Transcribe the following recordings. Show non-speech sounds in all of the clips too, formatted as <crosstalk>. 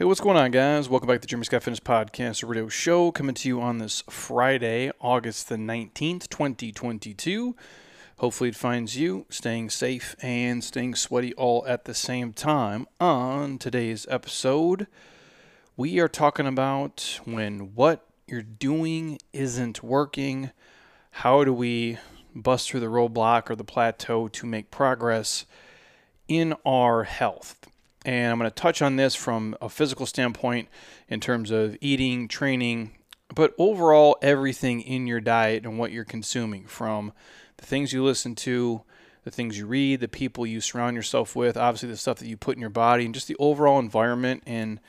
Hey, what's going on, guys? Welcome back to the Jeremy Scott Fitness Podcast Radio Show, coming to you on this Friday, August the 19th, 2022. Hopefully, it finds you staying safe and staying sweaty all at the same time. On today's episode, we are talking about when what you're doing isn't working. How do we bust through the roadblock or the plateau to make progress in our health? And I'm going to touch on this from a physical standpoint in terms of eating, training, but overall, everything in your diet and what you're consuming from the things you listen to, the things you read, the people you surround yourself with, obviously, the stuff that you put in your body, and just the overall environment. And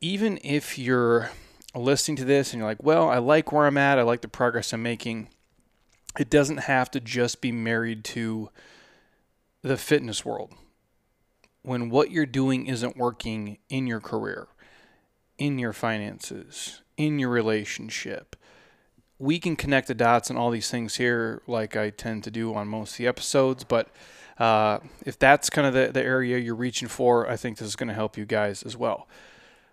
even if you're listening to this and you're like, well, I like where I'm at, I like the progress I'm making, it doesn't have to just be married to the fitness world when what you're doing isn't working in your career, in your finances, in your relationship. We can connect the dots and all these things here, like I tend to do on most of the episodes. But uh, if that's kind of the, the area you're reaching for, I think this is going to help you guys as well.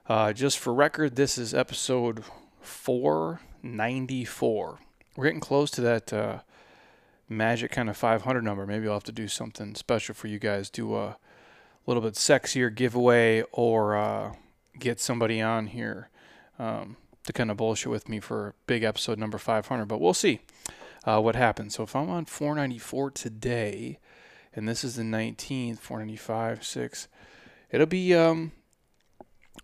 Uh, just for record, this is episode 494. We're getting close to that uh, magic kind of 500 number. Maybe I'll have to do something special for you guys. Do a little bit sexier giveaway or uh, get somebody on here um, to kind of bullshit with me for big episode number 500. But we'll see uh, what happens. So if I'm on 494 today, and this is the 19th, 495, 6, it'll be um,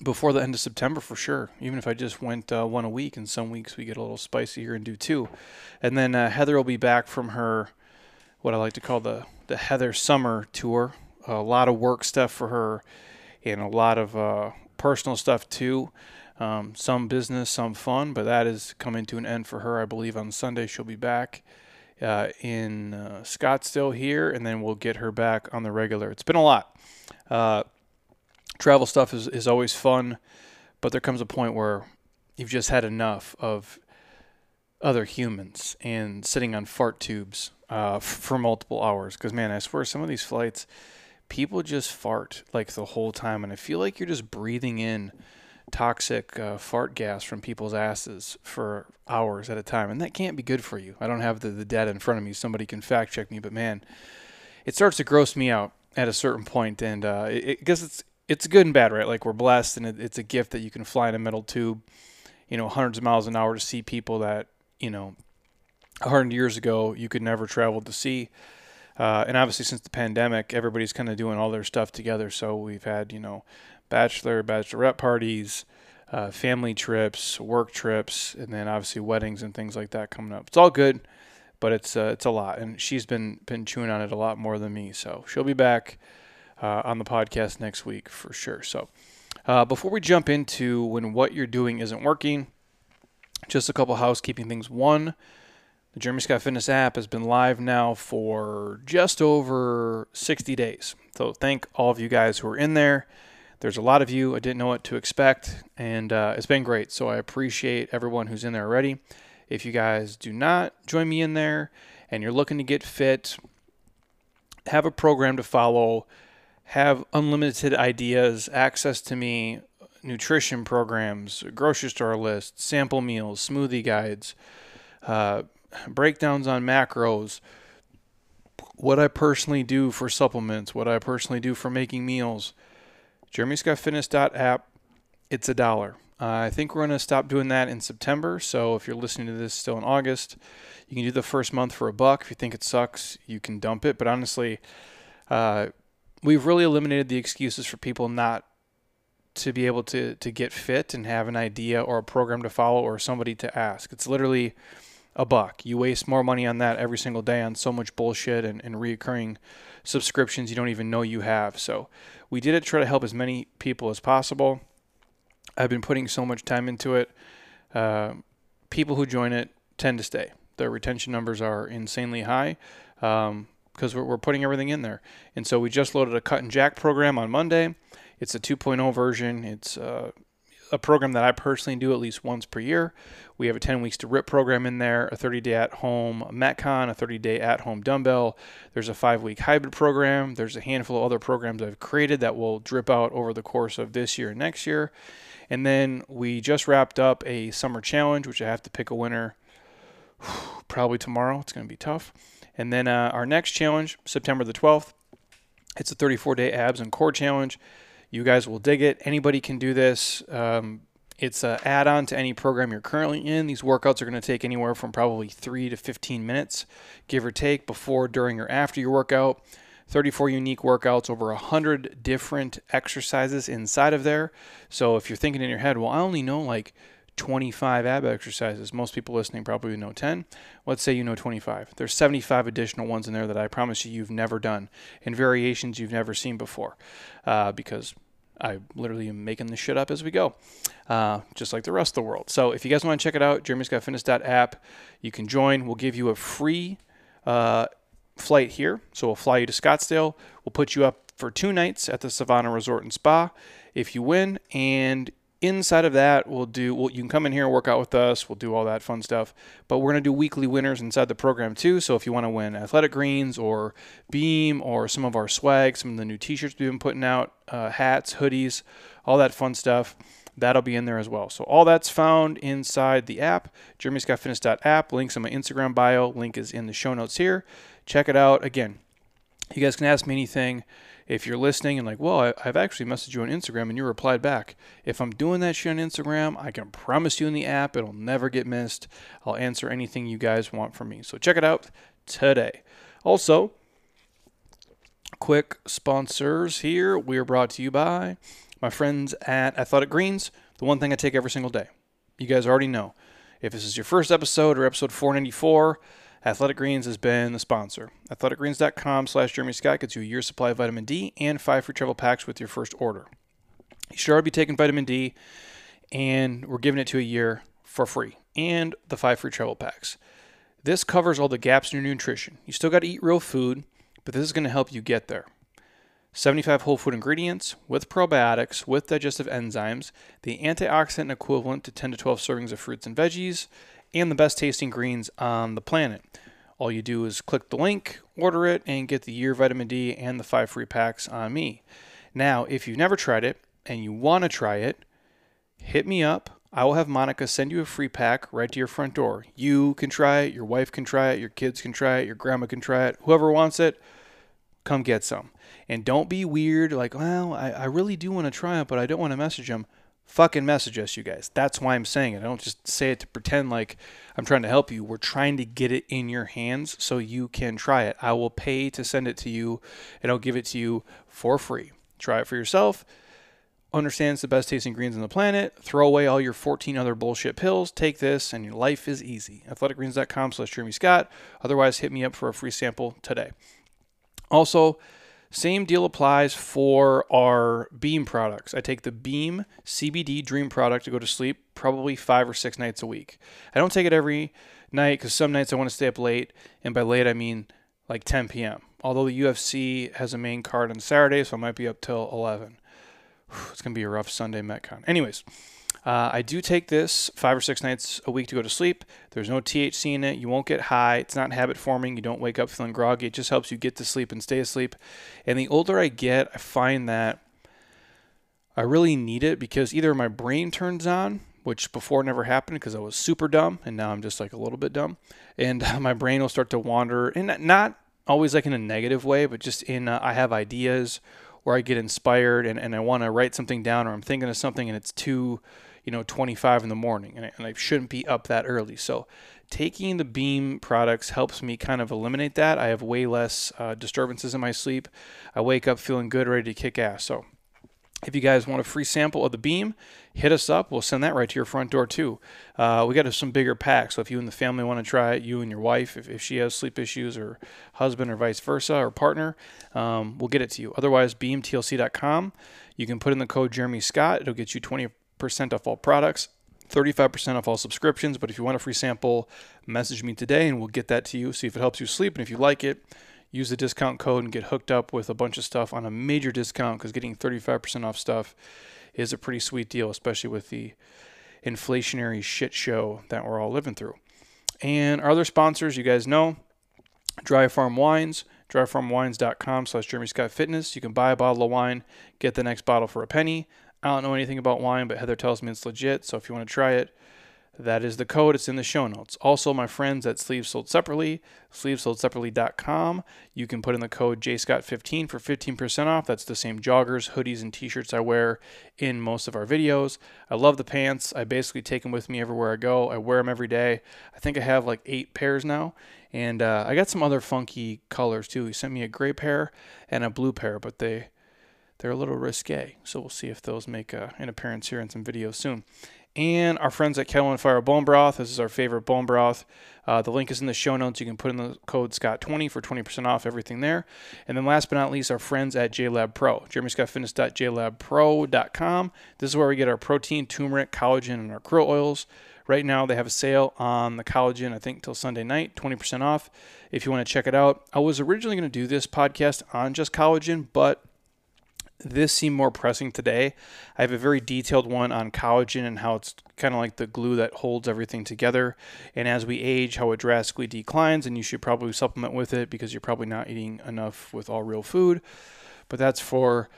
before the end of September for sure. Even if I just went uh, one a week, and some weeks we get a little spicier and do two. And then uh, Heather will be back from her, what I like to call the, the Heather Summer Tour a lot of work stuff for her and a lot of uh, personal stuff too. Um, some business, some fun, but that is coming to an end for her. I believe on Sunday she'll be back uh, in uh, Scottsdale here, and then we'll get her back on the regular. It's been a lot. Uh, travel stuff is, is always fun, but there comes a point where you've just had enough of other humans and sitting on fart tubes uh, for multiple hours. Because, man, I swear some of these flights people just fart like the whole time, and I feel like you're just breathing in toxic uh, fart gas from people's asses for hours at a time, and that can't be good for you. I don't have the, the data in front of me; somebody can fact check me, but man, it starts to gross me out at a certain point, and uh, it, because it's it's good and bad, right? Like we're blessed, and it, it's a gift that you can fly in a metal tube, you know, hundreds of miles an hour to see people that you know, a hundred years ago you could never travel to see. Uh, and obviously, since the pandemic, everybody's kind of doing all their stuff together. So we've had, you know, bachelor, bachelorette parties, uh, family trips, work trips, and then obviously weddings and things like that coming up. It's all good, but it's uh, it's a lot, and she's been been chewing on it a lot more than me. So she'll be back uh, on the podcast next week for sure. So uh, before we jump into when what you're doing isn't working, just a couple housekeeping things. One. The Jeremy Scott Fitness app has been live now for just over 60 days. So thank all of you guys who are in there. There's a lot of you. I didn't know what to expect, and uh, it's been great. So I appreciate everyone who's in there already. If you guys do not join me in there and you're looking to get fit, have a program to follow, have unlimited ideas, access to me, nutrition programs, grocery store lists, sample meals, smoothie guides, uh, breakdowns on macros, what I personally do for supplements, what I personally do for making meals. JeremyScottFitness.app, it's a dollar. Uh, I think we're going to stop doing that in September. So if you're listening to this still in August, you can do the first month for a buck. If you think it sucks, you can dump it. But honestly, uh, we've really eliminated the excuses for people not to be able to to get fit and have an idea or a program to follow or somebody to ask. It's literally a buck. You waste more money on that every single day on so much bullshit and, and reoccurring subscriptions you don't even know you have. So we did it to try to help as many people as possible. I've been putting so much time into it. Uh, people who join it tend to stay. Their retention numbers are insanely high because um, we're, we're putting everything in there. And so we just loaded a cut and jack program on Monday. It's a 2.0 version. It's uh, a program that I personally do at least once per year. We have a 10 weeks to rip program in there, a 30 day at home Metcon, a 30 day at home dumbbell. There's a five week hybrid program. There's a handful of other programs I've created that will drip out over the course of this year and next year. And then we just wrapped up a summer challenge, which I have to pick a winner <sighs> probably tomorrow. It's going to be tough. And then uh, our next challenge, September the 12th, it's a 34 day abs and core challenge. You guys will dig it. Anybody can do this. Um, it's an add on to any program you're currently in. These workouts are going to take anywhere from probably 3 to 15 minutes, give or take, before, during, or after your workout. 34 unique workouts, over 100 different exercises inside of there. So if you're thinking in your head, well, I only know like 25 ab exercises. Most people listening probably know 10. Let's say you know 25. There's 75 additional ones in there that I promise you you've never done and variations you've never seen before uh, because I literally am making this shit up as we go, uh, just like the rest of the world. So if you guys want to check it out, jeremyscottfitness.app, you can join. We'll give you a free uh, flight here. So we'll fly you to Scottsdale. We'll put you up for two nights at the Savannah Resort and Spa if you win. And inside of that, we'll do, well, you can come in here and work out with us. We'll do all that fun stuff. But we're going to do weekly winners inside the program too. So if you want to win Athletic Greens or Beam or some of our swag, some of the new t shirts we've been putting out, uh, hats, hoodies, all that fun stuff. That'll be in there as well. So all that's found inside the app, jeremyscottfitness.app. Links on my Instagram bio. Link is in the show notes here. Check it out. Again, you guys can ask me anything if you're listening and like, well, I, have actually messaged you on Instagram and you replied back. If I'm doing that shit on Instagram, I can promise you in the app it'll never get missed. I'll answer anything you guys want from me. So check it out today. Also, quick sponsors here. We are brought to you by my friends at Athletic Greens, the one thing I take every single day. You guys already know. If this is your first episode or episode 494, Athletic Greens has been the sponsor. AthleticGreens.com slash Jeremy Scott gets you a year's supply of vitamin D and five free travel packs with your first order. You should already be taking vitamin D, and we're giving it to a year for free, and the five free travel packs. This covers all the gaps in your nutrition. You still got to eat real food, but this is going to help you get there. 75 whole food ingredients with probiotics, with digestive enzymes, the antioxidant equivalent to 10 to 12 servings of fruits and veggies, and the best tasting greens on the planet. All you do is click the link, order it, and get the year vitamin D and the five free packs on me. Now, if you've never tried it and you want to try it, hit me up. I will have Monica send you a free pack right to your front door. You can try it, your wife can try it, your kids can try it, your grandma can try it, whoever wants it, come get some. And don't be weird, like, well, I, I really do want to try it, but I don't want to message them fucking message us, you guys. That's why I'm saying it. I don't just say it to pretend like I'm trying to help you. We're trying to get it in your hands so you can try it. I will pay to send it to you and I'll give it to you for free. Try it for yourself. Understand it's the best tasting greens on the planet. Throw away all your 14 other bullshit pills. Take this and your life is easy. Athleticgreens.com slash Jeremy Scott. Otherwise, hit me up for a free sample today. Also, same deal applies for our Beam products. I take the Beam CBD Dream product to go to sleep probably five or six nights a week. I don't take it every night because some nights I want to stay up late, and by late I mean like 10 p.m. Although the UFC has a main card on Saturday, so I might be up till 11. It's gonna be a rough Sunday Metcon. Anyways, uh, I do take this five or six nights a week to go to sleep. There's no THC in it. You won't get high. It's not habit forming. You don't wake up feeling groggy. It just helps you get to sleep and stay asleep. And the older I get, I find that I really need it because either my brain turns on, which before never happened because I was super dumb, and now I'm just like a little bit dumb, and my brain will start to wander, and not always like in a negative way, but just in uh, I have ideas or I get inspired and, and I want to write something down or I'm thinking of something and it's too you know 25 in the morning and I, and I shouldn't be up that early so taking the beam products helps me kind of eliminate that i have way less uh, disturbances in my sleep i wake up feeling good ready to kick ass so if you guys want a free sample of the beam, hit us up. We'll send that right to your front door too. Uh, we got some bigger packs, so if you and the family want to try it, you and your wife, if, if she has sleep issues, or husband, or vice versa, or partner, um, we'll get it to you. Otherwise, beamtlc.com. You can put in the code Jeremy Scott. It'll get you 20 percent off all products, 35% off all subscriptions. But if you want a free sample, message me today and we'll get that to you. See if it helps you sleep. And if you like it, use the discount code and get hooked up with a bunch of stuff on a major discount because getting 35% off stuff is a pretty sweet deal, especially with the inflationary shit show that we're all living through. And our other sponsors, you guys know, Dry Farm Wines, dryfarmwines.com slash Jeremy Scott Fitness. You can buy a bottle of wine, get the next bottle for a penny. I don't know anything about wine, but Heather tells me it's legit. So if you want to try it, that is the code. It's in the show notes. Also, my friends at Sleeves Sold Separately, sleevesoldseparately.com. You can put in the code JScott15 for 15% off. That's the same joggers, hoodies, and t-shirts I wear in most of our videos. I love the pants. I basically take them with me everywhere I go. I wear them every day. I think I have like eight pairs now. And uh, I got some other funky colors too. He sent me a gray pair and a blue pair, but they they're a little risque. So we'll see if those make uh, an appearance here in some videos soon and our friends at Kettle and Fire Bone Broth. This is our favorite bone broth. Uh, the link is in the show notes. You can put in the code Scott20 for 20% off everything there. And then last but not least, our friends at JLab Pro, jeremyscottfitness.jlabpro.com. This is where we get our protein, turmeric, collagen, and our krill oils. Right now, they have a sale on the collagen, I think, till Sunday night, 20% off if you want to check it out. I was originally going to do this podcast on just collagen, but this seemed more pressing today. I have a very detailed one on collagen and how it's kind of like the glue that holds everything together. And as we age, how it drastically declines, and you should probably supplement with it because you're probably not eating enough with all real food. But that's for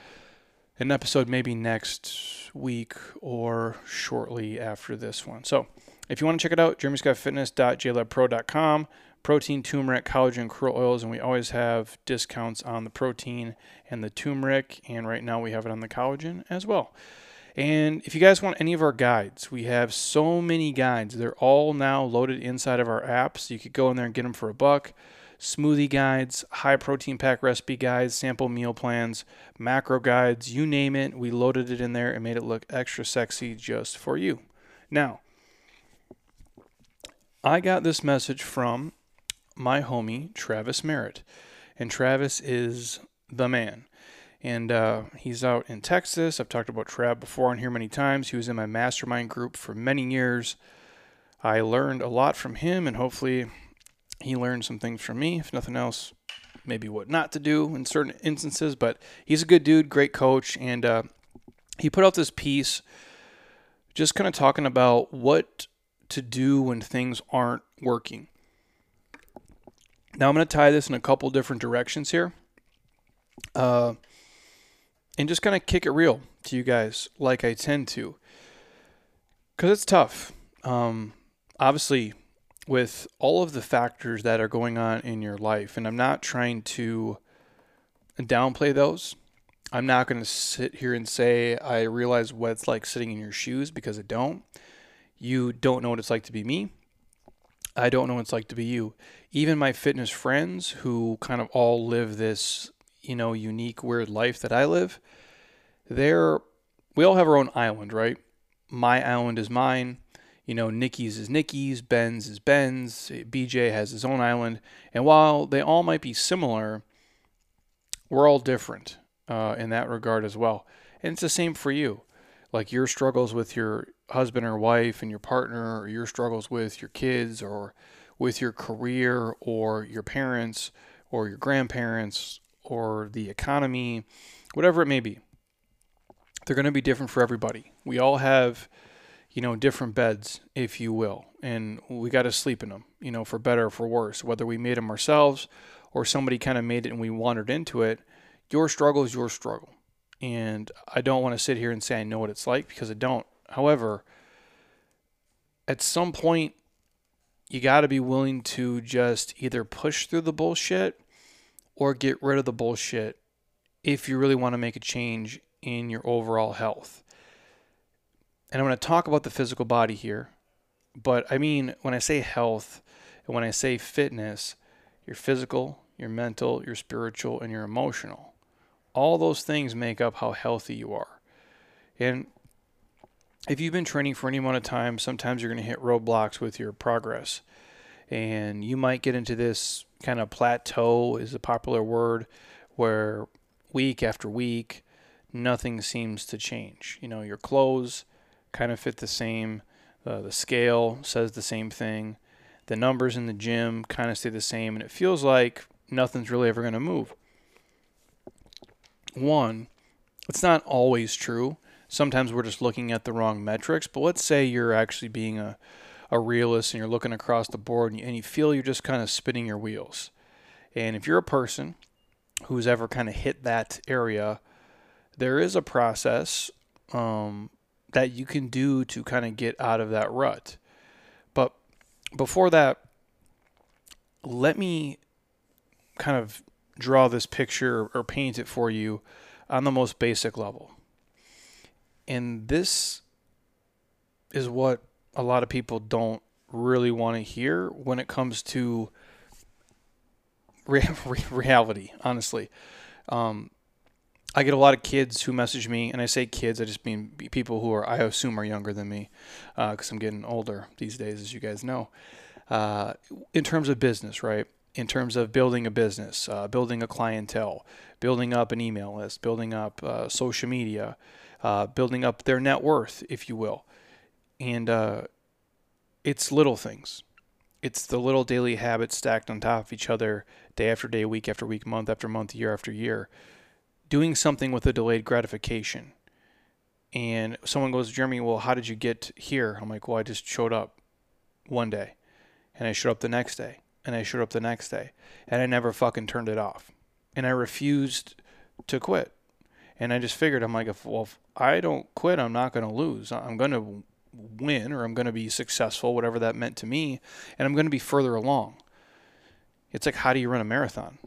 an episode maybe next week or shortly after this one. So if you want to check it out, jeremyscottfitness.jlabpro.com protein, turmeric, collagen, krill oils, and we always have discounts on the protein and the turmeric, and right now we have it on the collagen as well. And if you guys want any of our guides, we have so many guides. They're all now loaded inside of our app, so you could go in there and get them for a buck. Smoothie guides, high protein pack recipe guides, sample meal plans, macro guides, you name it. We loaded it in there and made it look extra sexy just for you. Now, I got this message from my homie Travis Merritt, and Travis is the man. And uh, he's out in Texas. I've talked about Trav before on here many times. He was in my mastermind group for many years. I learned a lot from him, and hopefully, he learned some things from me. If nothing else, maybe what not to do in certain instances. But he's a good dude, great coach, and uh, he put out this piece just kind of talking about what to do when things aren't working. Now I'm going to tie this in a couple different directions here. Uh, and just kind of kick it real to you guys like I tend to. Because it's tough. Um, obviously, with all of the factors that are going on in your life, and I'm not trying to downplay those. I'm not going to sit here and say I realize what it's like sitting in your shoes because I don't. You don't know what it's like to be me. I don't know what it's like to be you. Even my fitness friends who kind of all live this, you know, unique, weird life that I live, they're, we all have our own island, right? My island is mine. You know, Nikki's is Nikki's, Ben's is Ben's, BJ has his own island. And while they all might be similar, we're all different uh, in that regard as well. And it's the same for you. Like your struggles with your husband or wife and your partner, or your struggles with your kids, or with your career, or your parents, or your grandparents, or the economy, whatever it may be. They're going to be different for everybody. We all have, you know, different beds, if you will, and we got to sleep in them, you know, for better or for worse. Whether we made them ourselves or somebody kind of made it and we wandered into it, your struggle is your struggle. And I don't want to sit here and say I know what it's like because I don't. However, at some point, you got to be willing to just either push through the bullshit or get rid of the bullshit if you really want to make a change in your overall health. And I'm going to talk about the physical body here, but I mean, when I say health and when I say fitness, your physical, your mental, your spiritual, and your emotional. All those things make up how healthy you are. And if you've been training for any amount of time, sometimes you're going to hit roadblocks with your progress. And you might get into this kind of plateau, is a popular word, where week after week, nothing seems to change. You know, your clothes kind of fit the same, uh, the scale says the same thing, the numbers in the gym kind of stay the same, and it feels like nothing's really ever going to move. One, it's not always true. Sometimes we're just looking at the wrong metrics, but let's say you're actually being a, a realist and you're looking across the board and you, and you feel you're just kind of spinning your wheels. And if you're a person who's ever kind of hit that area, there is a process um, that you can do to kind of get out of that rut. But before that, let me kind of draw this picture or paint it for you on the most basic level. And this is what a lot of people don't really want to hear when it comes to <laughs> re- reality, honestly. Um, I get a lot of kids who message me, and I say kids, I just mean people who are, I assume, are younger than me, because uh, I'm getting older these days, as you guys know. Uh, in terms of business, right? In terms of building a business, uh, building a clientele, building up an email list, building up uh, social media, uh, building up their net worth, if you will. And uh, it's little things. It's the little daily habits stacked on top of each other, day after day, week after week, month after month, year after year doing something with a delayed gratification. And someone goes, Jeremy, well, how did you get here? I'm like, well, I just showed up one day, and I showed up the next day, and I showed up the next day, and I never fucking turned it off. And I refused to quit. And I just figured, I'm like, if, well, if I don't quit, I'm not going to lose. I'm going to win or I'm going to be successful, whatever that meant to me, and I'm going to be further along. It's like, how do you run a marathon?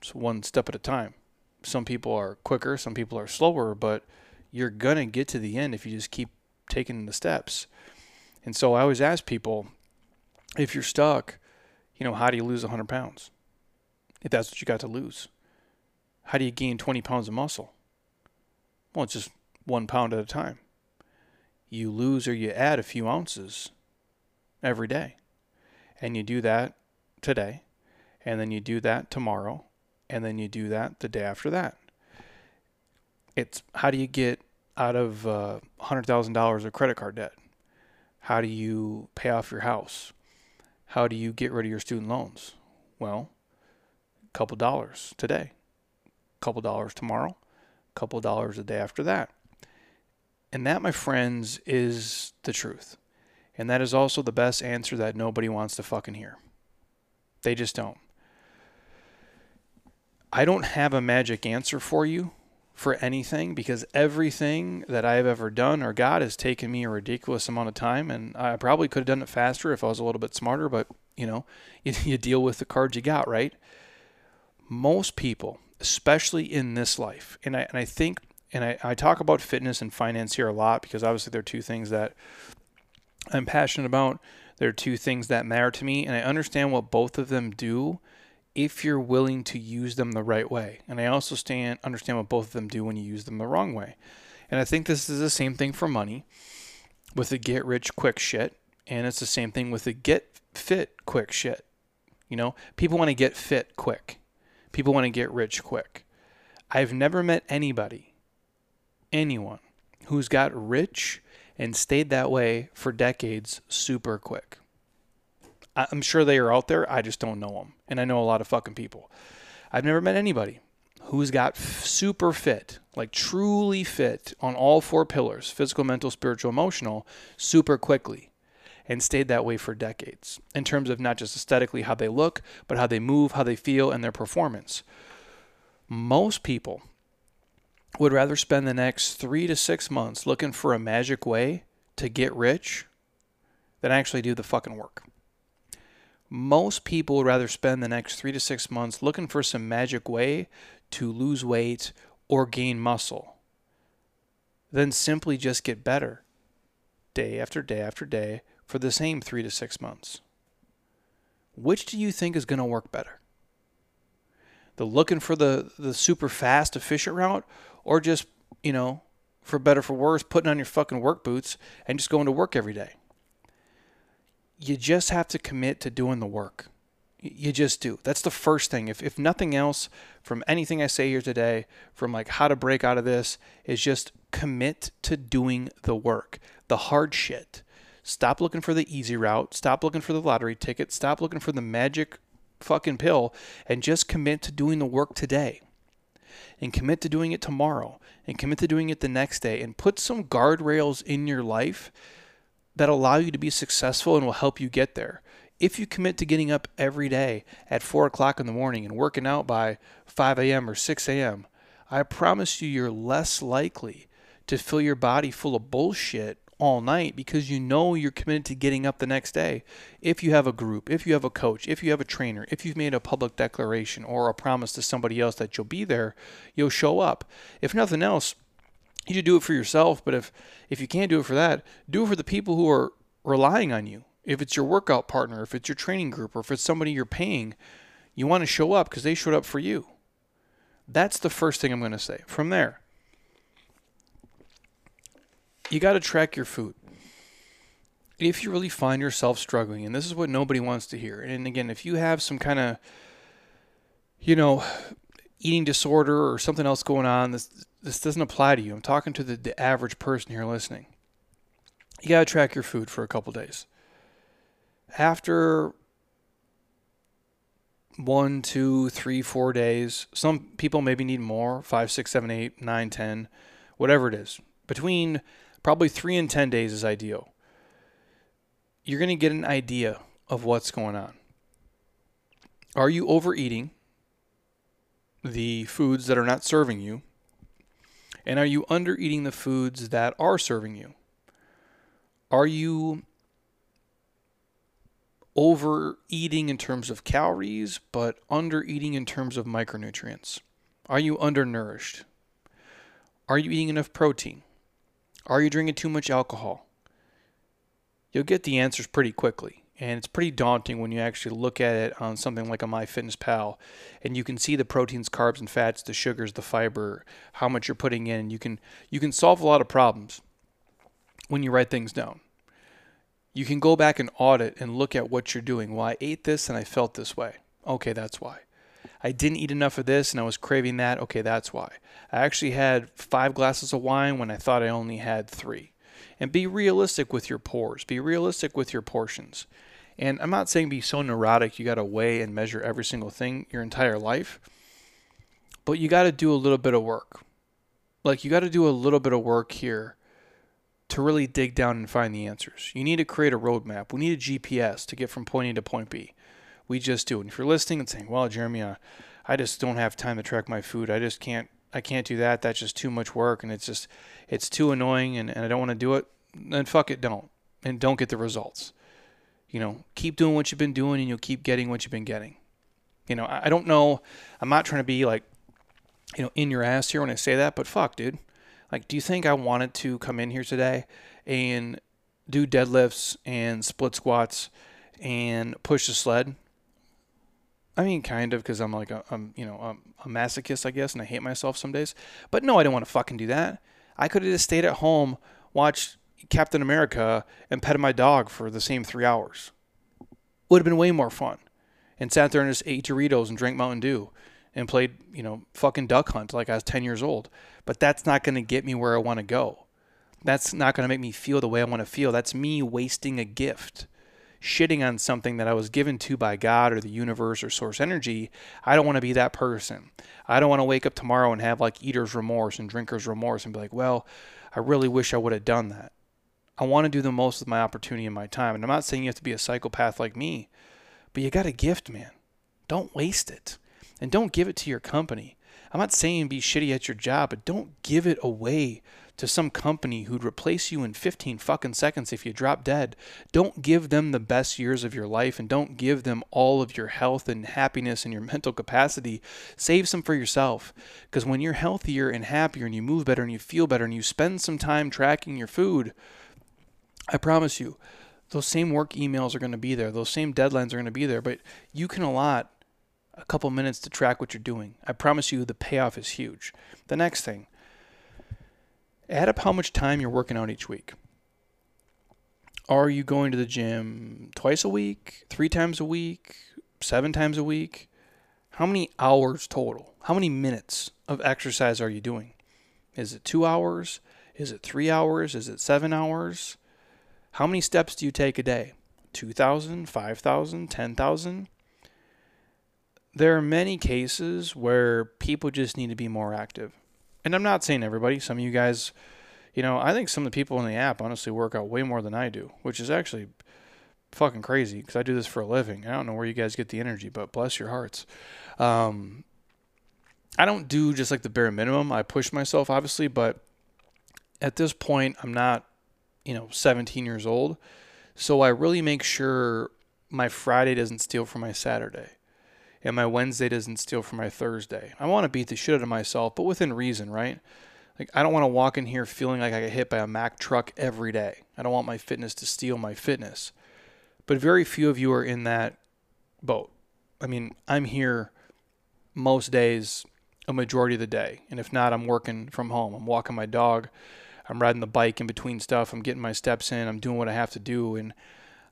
It's one step at a time some people are quicker, some people are slower, but you're going to get to the end if you just keep taking the steps. And so I always ask people if you're stuck, you know, how do you lose 100 pounds? If that's what you got to lose. How do you gain 20 pounds of muscle? Well, it's just one pound at a time. You lose or you add a few ounces every day. And you do that today. And then you do that tomorrow and then you do that the day after that. It's how do you get out of uh, $100,000 of credit card debt? How do you pay off your house? How do you get rid of your student loans? Well, a couple dollars today, a couple dollars tomorrow, couple dollars a day after that. And that, my friends, is the truth. And that is also the best answer that nobody wants to fucking hear. They just don't. I don't have a magic answer for you for anything because everything that I've ever done or got has taken me a ridiculous amount of time. And I probably could have done it faster if I was a little bit smarter, but you know, you, <laughs> you deal with the cards you got, right? Most people, especially in this life, and I, and I think, and I, I talk about fitness and finance here a lot because obviously they're two things that I'm passionate about. They're two things that matter to me, and I understand what both of them do if you're willing to use them the right way. And I also stand understand what both of them do when you use them the wrong way. And I think this is the same thing for money with the get rich quick shit. And it's the same thing with the get fit quick shit. You know, people want to get fit quick. People want to get rich quick. I've never met anybody, anyone, who's got rich and stayed that way for decades super quick. I'm sure they are out there. I just don't know them. And I know a lot of fucking people. I've never met anybody who's got f- super fit, like truly fit on all four pillars physical, mental, spiritual, emotional super quickly and stayed that way for decades in terms of not just aesthetically how they look, but how they move, how they feel, and their performance. Most people would rather spend the next three to six months looking for a magic way to get rich than actually do the fucking work most people would rather spend the next three to six months looking for some magic way to lose weight or gain muscle than simply just get better day after day after day for the same three to six months. Which do you think is going to work better? The looking for the, the super fast, efficient route, or just, you know, for better for worse, putting on your fucking work boots and just going to work every day? you just have to commit to doing the work. You just do. That's the first thing. If, if nothing else from anything I say here today, from like how to break out of this, is just commit to doing the work, the hard shit. Stop looking for the easy route. Stop looking for the lottery ticket. Stop looking for the magic fucking pill and just commit to doing the work today and commit to doing it tomorrow and commit to doing it the next day and put some guardrails in your life that allow you to be successful and will help you get there. If you commit to getting up every day at 4 o'clock in the morning and working out by 5 a.m. or 6 a.m., I promise you, you're less likely to fill your body full of bullshit all night because you know you're committed to getting up the next day. If you have a group, if you have a coach, if you have a trainer, if you've made a public declaration or a promise to somebody else that you'll be there, you'll show up. If nothing else, you should do it for yourself, but if if you can't do it for that, do it for the people who are relying on you. If it's your workout partner, if it's your training group, or if it's somebody you're paying, you want to show up because they showed up for you. That's the first thing I'm going to say. From there, you got to track your food. If you really find yourself struggling, and this is what nobody wants to hear, and again, if you have some kind of, you know, eating disorder or something else going on, this this doesn't apply to you. I'm talking to the, the average person here listening. You got to track your food for a couple days. After one, two, three, four days, some people maybe need more five, six, seven, eight, nine, ten, whatever it is. Between Probably three and 10 days is ideal. You're going to get an idea of what's going on. Are you overeating the foods that are not serving you? And are you undereating the foods that are serving you? Are you overeating in terms of calories, but undereating in terms of micronutrients? Are you undernourished? Are you eating enough protein? Are you drinking too much alcohol? You'll get the answers pretty quickly. And it's pretty daunting when you actually look at it on something like a MyFitnessPal and you can see the proteins, carbs, and fats, the sugars, the fiber, how much you're putting in. You can you can solve a lot of problems when you write things down. You can go back and audit and look at what you're doing. Well, I ate this and I felt this way. Okay, that's why. I didn't eat enough of this and I was craving that. Okay, that's why. I actually had five glasses of wine when I thought I only had three. And be realistic with your pours, be realistic with your portions. And I'm not saying be so neurotic you got to weigh and measure every single thing your entire life, but you got to do a little bit of work. Like you got to do a little bit of work here to really dig down and find the answers. You need to create a roadmap. We need a GPS to get from point A to point B. We just do. And if you're listening and saying, "Well, Jeremy, uh, I just don't have time to track my food. I just can't. I can't do that. That's just too much work, and it's just it's too annoying, and, and I don't want to do it." Then fuck it, don't, and don't get the results. You know, keep doing what you've been doing, and you'll keep getting what you've been getting. You know, I, I don't know. I'm not trying to be like, you know, in your ass here when I say that, but fuck, dude. Like, do you think I wanted to come in here today and do deadlifts and split squats and push the sled I mean, kind of, because I'm like a, I'm, you know, I'm a masochist, I guess, and I hate myself some days. But no, I didn't want to fucking do that. I could have just stayed at home, watched Captain America, and petted my dog for the same three hours. Would have been way more fun. And sat there and just ate Doritos and drank Mountain Dew and played, you know, fucking duck hunt like I was 10 years old. But that's not going to get me where I want to go. That's not going to make me feel the way I want to feel. That's me wasting a gift shitting on something that I was given to by God or the universe or source energy, I don't want to be that person. I don't want to wake up tomorrow and have like eater's remorse and drinker's remorse and be like, well, I really wish I would have done that. I want to do the most with my opportunity and my time. And I'm not saying you have to be a psychopath like me, but you got a gift, man. Don't waste it. And don't give it to your company. I'm not saying be shitty at your job, but don't give it away to some company who'd replace you in 15 fucking seconds if you drop dead. Don't give them the best years of your life and don't give them all of your health and happiness and your <laughs> mental capacity. Save some for yourself. Because when you're healthier and happier and you move better and you feel better and you spend some time tracking your food, I promise you, those same work emails are going to be there. Those same deadlines are going to be there, but you can allot a couple minutes to track what you're doing. I promise you the payoff is huge. The next thing, add up how much time you're working out each week. Are you going to the gym twice a week, three times a week, seven times a week? How many hours total? How many minutes of exercise are you doing? Is it two hours? Is it three hours? Is it seven hours? How many steps do you take a day? 2,000, 5,000, 10,000? there are many cases where people just need to be more active. And I'm not saying everybody, some of you guys, you know, I think some of the people in the app honestly work out way more than I do, which is actually fucking crazy because I do this for a living. I don't know where you guys get the energy, but bless your hearts. Um, I don't do just like the bare minimum. I push myself, obviously, but at this point, I'm not, you know, 17 years old. So I really make sure my Friday doesn't steal from my Saturday and my Wednesday doesn't steal from my Thursday. I want to beat the shit out of myself, but within reason, right? Like I don't want to walk in here feeling like I get hit by a Mack truck every day. I don't want my fitness to steal my fitness. But very few of you are in that boat. I mean, I'm here most days, a majority of the day. And if not, I'm working from home. I'm walking my dog. I'm riding the bike in between stuff. I'm getting my steps in. I'm doing what I have to do. And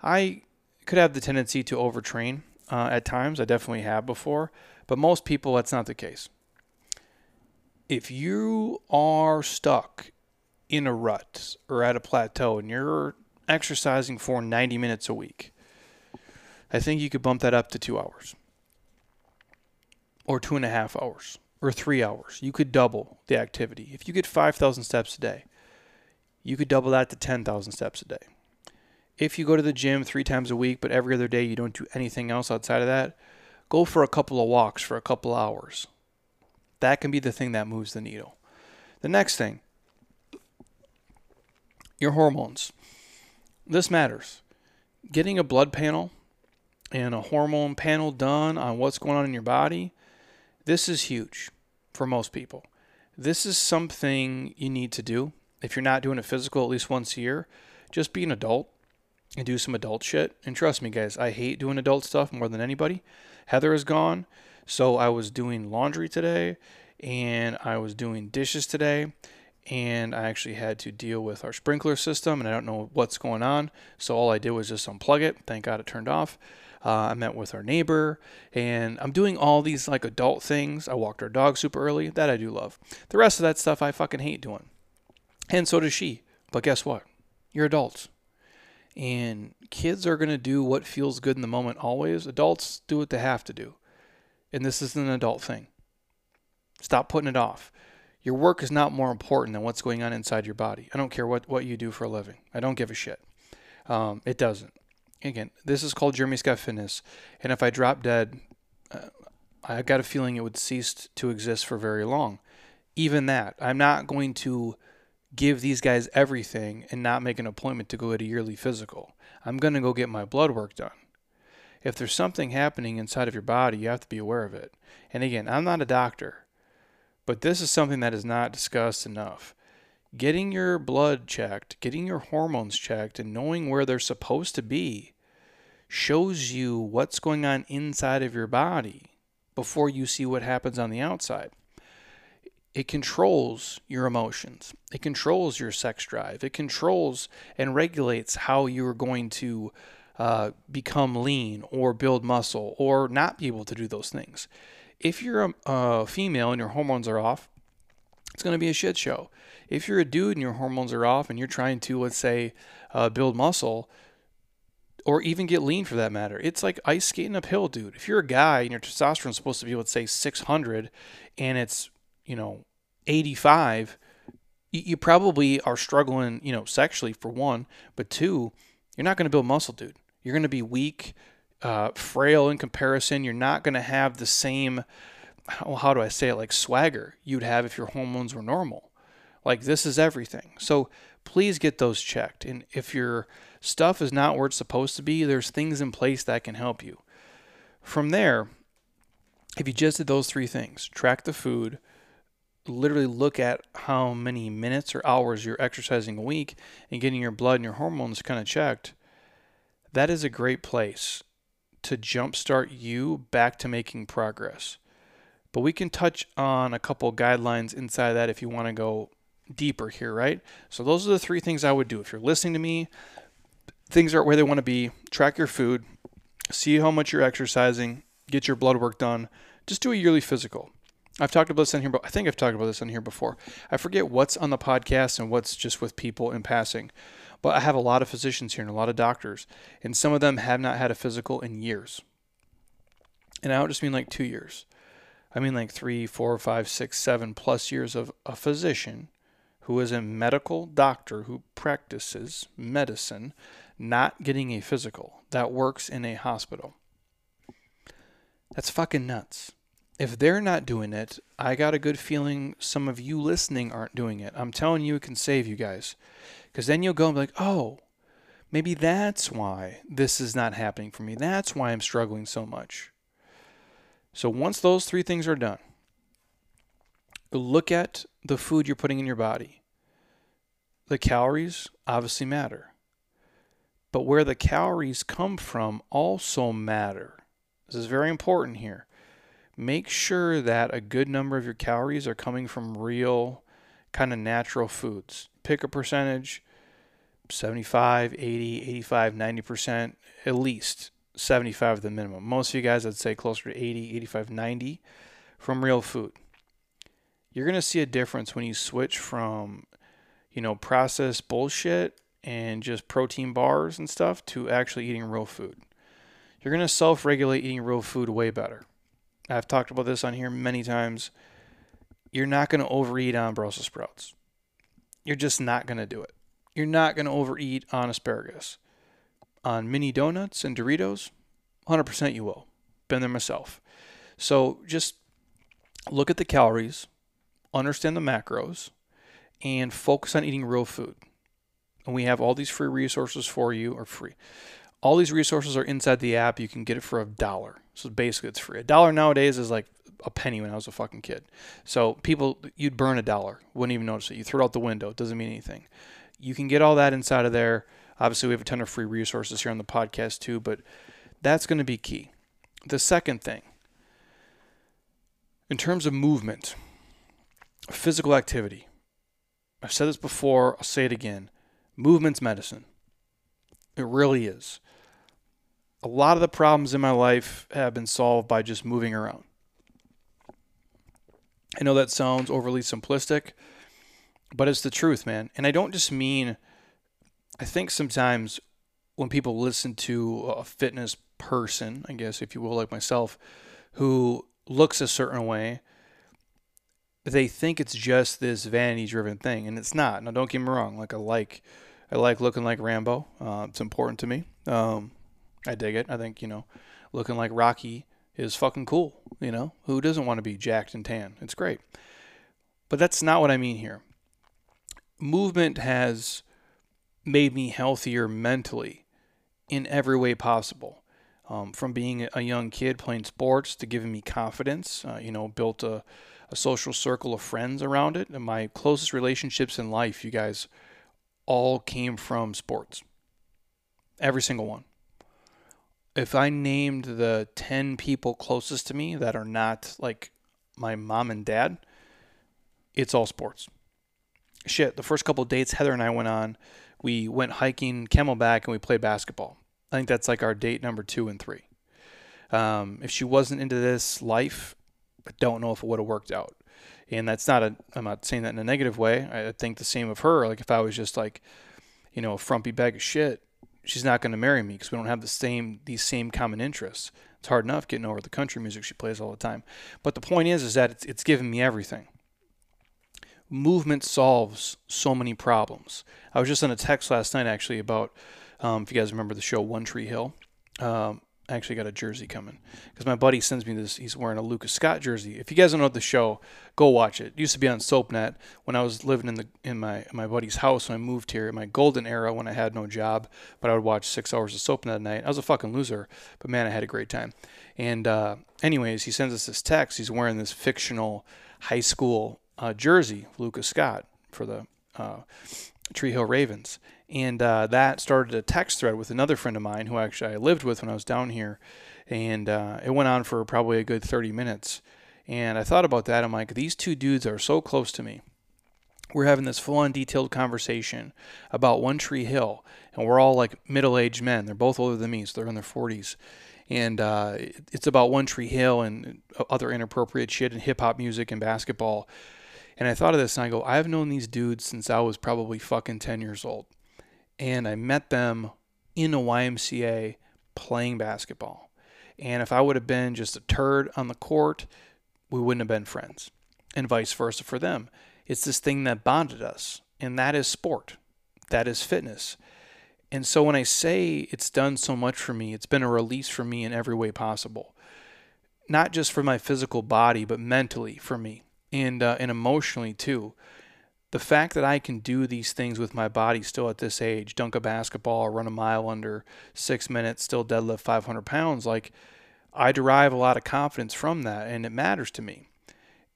I could have the tendency to overtrain uh, at times. I definitely have before. But most people, that's not the case. If you are stuck in a rut or at a plateau and you're exercising for 90 minutes a week, I think you could bump that up to two hours or two and a half hours or three hours. You could double the activity. If you get 5,000 steps a day, you could double that to 10,000 steps a day. If you go to the gym three times a week, but every other day you don't do anything else outside of that, go for a couple of walks for a couple hours. That can be the thing that moves the needle. The next thing, your hormones. This matters. Getting a blood panel and a hormone panel done on what's going on in your body, this is huge for most people. This is something you need to do. If you're not doing a physical at least once a year, just be an adult and do some adult shit. And trust me, guys, I hate doing adult stuff more than anybody. Heather is gone, so I was doing laundry today and I was doing dishes today and I actually had to deal with our sprinkler system, and I don't know what's going on. So all I did was just unplug it. Thank God it turned off. Uh, I met with our neighbor, and I'm doing all these like adult things. I walked our dog super early. That I do love. The rest of that stuff I fucking hate doing, and so does she. But guess what? You're adults, and kids are gonna do what feels good in the moment always. Adults do what they have to do, and this is an adult thing. Stop putting it off your work is not more important than what's going on inside your body. I don't care what, what you do for a living. I don't give a shit. Um, it doesn't. Again, this is called Jeremy Scott Fitness. And if I drop dead, uh, I got a feeling it would cease to exist for very long. Even that, I'm not going to give these guys everything and not make an appointment to go get a yearly physical. I'm going to go get my blood work done. If there's something happening inside of your body, you have to be aware of it. And again, I'm not a doctor. But this is something that is not discussed enough. Getting your blood checked, getting your hormones checked, and knowing where they're supposed to be shows you what's going on inside of your body before you see what happens on the outside. It controls your emotions. It controls your sex drive. It controls and regulates how you are going to uh, become lean or build muscle or not be able to do those things. If you're a, a female and your hormones are off, it's going to be a shit show. If you're a dude and your hormones are off and you're trying to, let's say, uh, build muscle or even get lean for that matter, it's like ice skating uphill, dude. If you're a guy and your testosterone is supposed to be, let's say, 600 and it's, you know, 85, you, probably are struggling, you know, sexually for one, but two, you're not going to build muscle, dude. You're going to be weak uh, frail in comparison. You're not going to have the same, how do I say it, like swagger you'd have if your hormones were normal. Like this is everything. So please get those checked. And if your stuff is not where it's supposed to be, there's things in place that can help you. From there, if you just did those three things, track the food, literally look at how many minutes or hours you're exercising a week and getting your blood and your hormones kind of checked, that is a great place to jumpstart you back to making progress. But we can touch on a couple guidelines inside that if you want to go deeper here, right? So those are the three things I would do. If you're listening to me, things aren't where they want to be. Track your food, see how much you're exercising, get your blood work done. Just do a yearly physical. I've talked about this on here, but I think I've talked about this on here before. I forget what's on the podcast and what's just with people in passing. But I have a lot of physicians here and a lot of doctors, and some of them have not had a physical in years. And I don't just mean like two years. I mean like three, four, five, six, seven plus years of a physician who is a medical doctor who practices medicine, not getting a physical, that works in a hospital. That's fucking nuts. If they're not doing it, I got a good feeling some of you listening aren't doing it. I'm telling you, it can save you guys. Because then you'll go and be like, oh, maybe that's why this is not happening for me. That's why I'm struggling so much. So once those three things are done, look at the food you're putting in your body. The calories obviously matter. But where the calories come from also matter. This is very important here. Make sure that a good number of your calories are coming from real, kind of natural foods. Pick a percentage 75, 80, 85, 90%, at least 75 at the minimum. Most of you guys, I'd say closer to 80, 85, 90 from real food. You're going to see a difference when you switch from, you know, processed bullshit and just protein bars and stuff to actually eating real food. You're going to self regulate eating real food way better. I've talked about this on here many times. You're not going to overeat on Brussels sprouts. You're just not going to do it. You're not going to overeat on asparagus. On mini donuts and Doritos, 100% you will. Been there myself. So just look at the calories, understand the macros, and focus on eating real food. And we have all these free resources for you, or free. All these resources are inside the app. You can get it for a dollar. So basically, it's free. A dollar nowadays is like a penny when I was a fucking kid. So people, you'd burn a dollar, wouldn't even notice it. You throw it out the window. It doesn't mean anything. You can get all that inside of there. Obviously, we have a ton of free resources here on the podcast too, but that's going to be key. The second thing, in terms of movement, physical activity. I've said this before, I'll say it again. Movement's medicine. It really is. A lot of the problems in my life have been solved by just moving around. I know that sounds overly simplistic, but it's the truth, man. And I don't just mean, I think sometimes when people listen to a fitness person, I guess, if you will, like myself, who looks a certain way, they think it's just this vanity driven thing, and it's not. Now, don't get me wrong. Like, I like I like looking like Rambo. Uh, it's important to me. Um, I dig it. I think you know, looking like Rocky is fucking cool. You know, who doesn't want to be jacked and tan? It's great. But that's not what I mean here. Movement has made me healthier mentally in every way possible. Um, from being a young kid playing sports to giving me confidence, uh, you know, built a, a social circle of friends around it. And my closest relationships in life, you guys all came from sports. Every single one. If I named the 10 people closest to me that are not like my mom and dad, it's all sports. Shit, the first couple dates Heather and I went on, we went hiking Camelback and we played basketball. I think that's like our date number two and three. Um, if she wasn't into this life, I don't know if it would have worked out and that's not a i'm not saying that in a negative way i think the same of her like if i was just like you know a frumpy bag of shit she's not going to marry me because we don't have the same these same common interests. It's hard enough getting over the country music she plays all the time. But the point is is that it's, it's given me everything. Movement solves so many problems. I was just on a text last night actually about um, if you guys remember the show one tree hill um, I actually got a jersey coming because my buddy sends me this. He's wearing a Lucas Scott jersey. If you guys don't know the show, go watch it. it. used to be on SoapNet when I was living in the in my my buddy's house when I moved here in my golden era when I had no job, but I would watch six hours of SoapNet a night. I was a fucking loser, but man, I had a great time. And uh, anyways, he sends us this text. He's wearing this fictional high school uh, jersey, Lucas Scott, for the uh, Tree Hill Ravens. And uh, that started a text thread with another friend of mine who actually I lived with when I was down here. And uh, it went on for probably a good 30 minutes. And I thought about that. I'm like, these two dudes are so close to me. We're having this full on detailed conversation about One Tree Hill. And we're all like middle aged men. They're both older than me, so they're in their 40s. And uh, it's about One Tree Hill and other inappropriate shit and hip hop music and basketball. And I thought of this and I go, I've known these dudes since I was probably fucking 10 years old and I met them in a YMCA playing basketball. And if I would have been just a turd on the court, we wouldn't have been friends. And vice versa for them. It's this thing that bonded us, and that is sport. That is fitness. And so when I say it's done so much for me, it's been a release for me in every way possible. Not just for my physical body, but mentally for me and uh, and emotionally too. The fact that I can do these things with my body still at this age, dunk a basketball, run a mile under six minutes, still deadlift 500 pounds, like I derive a lot of confidence from that, and it matters to me.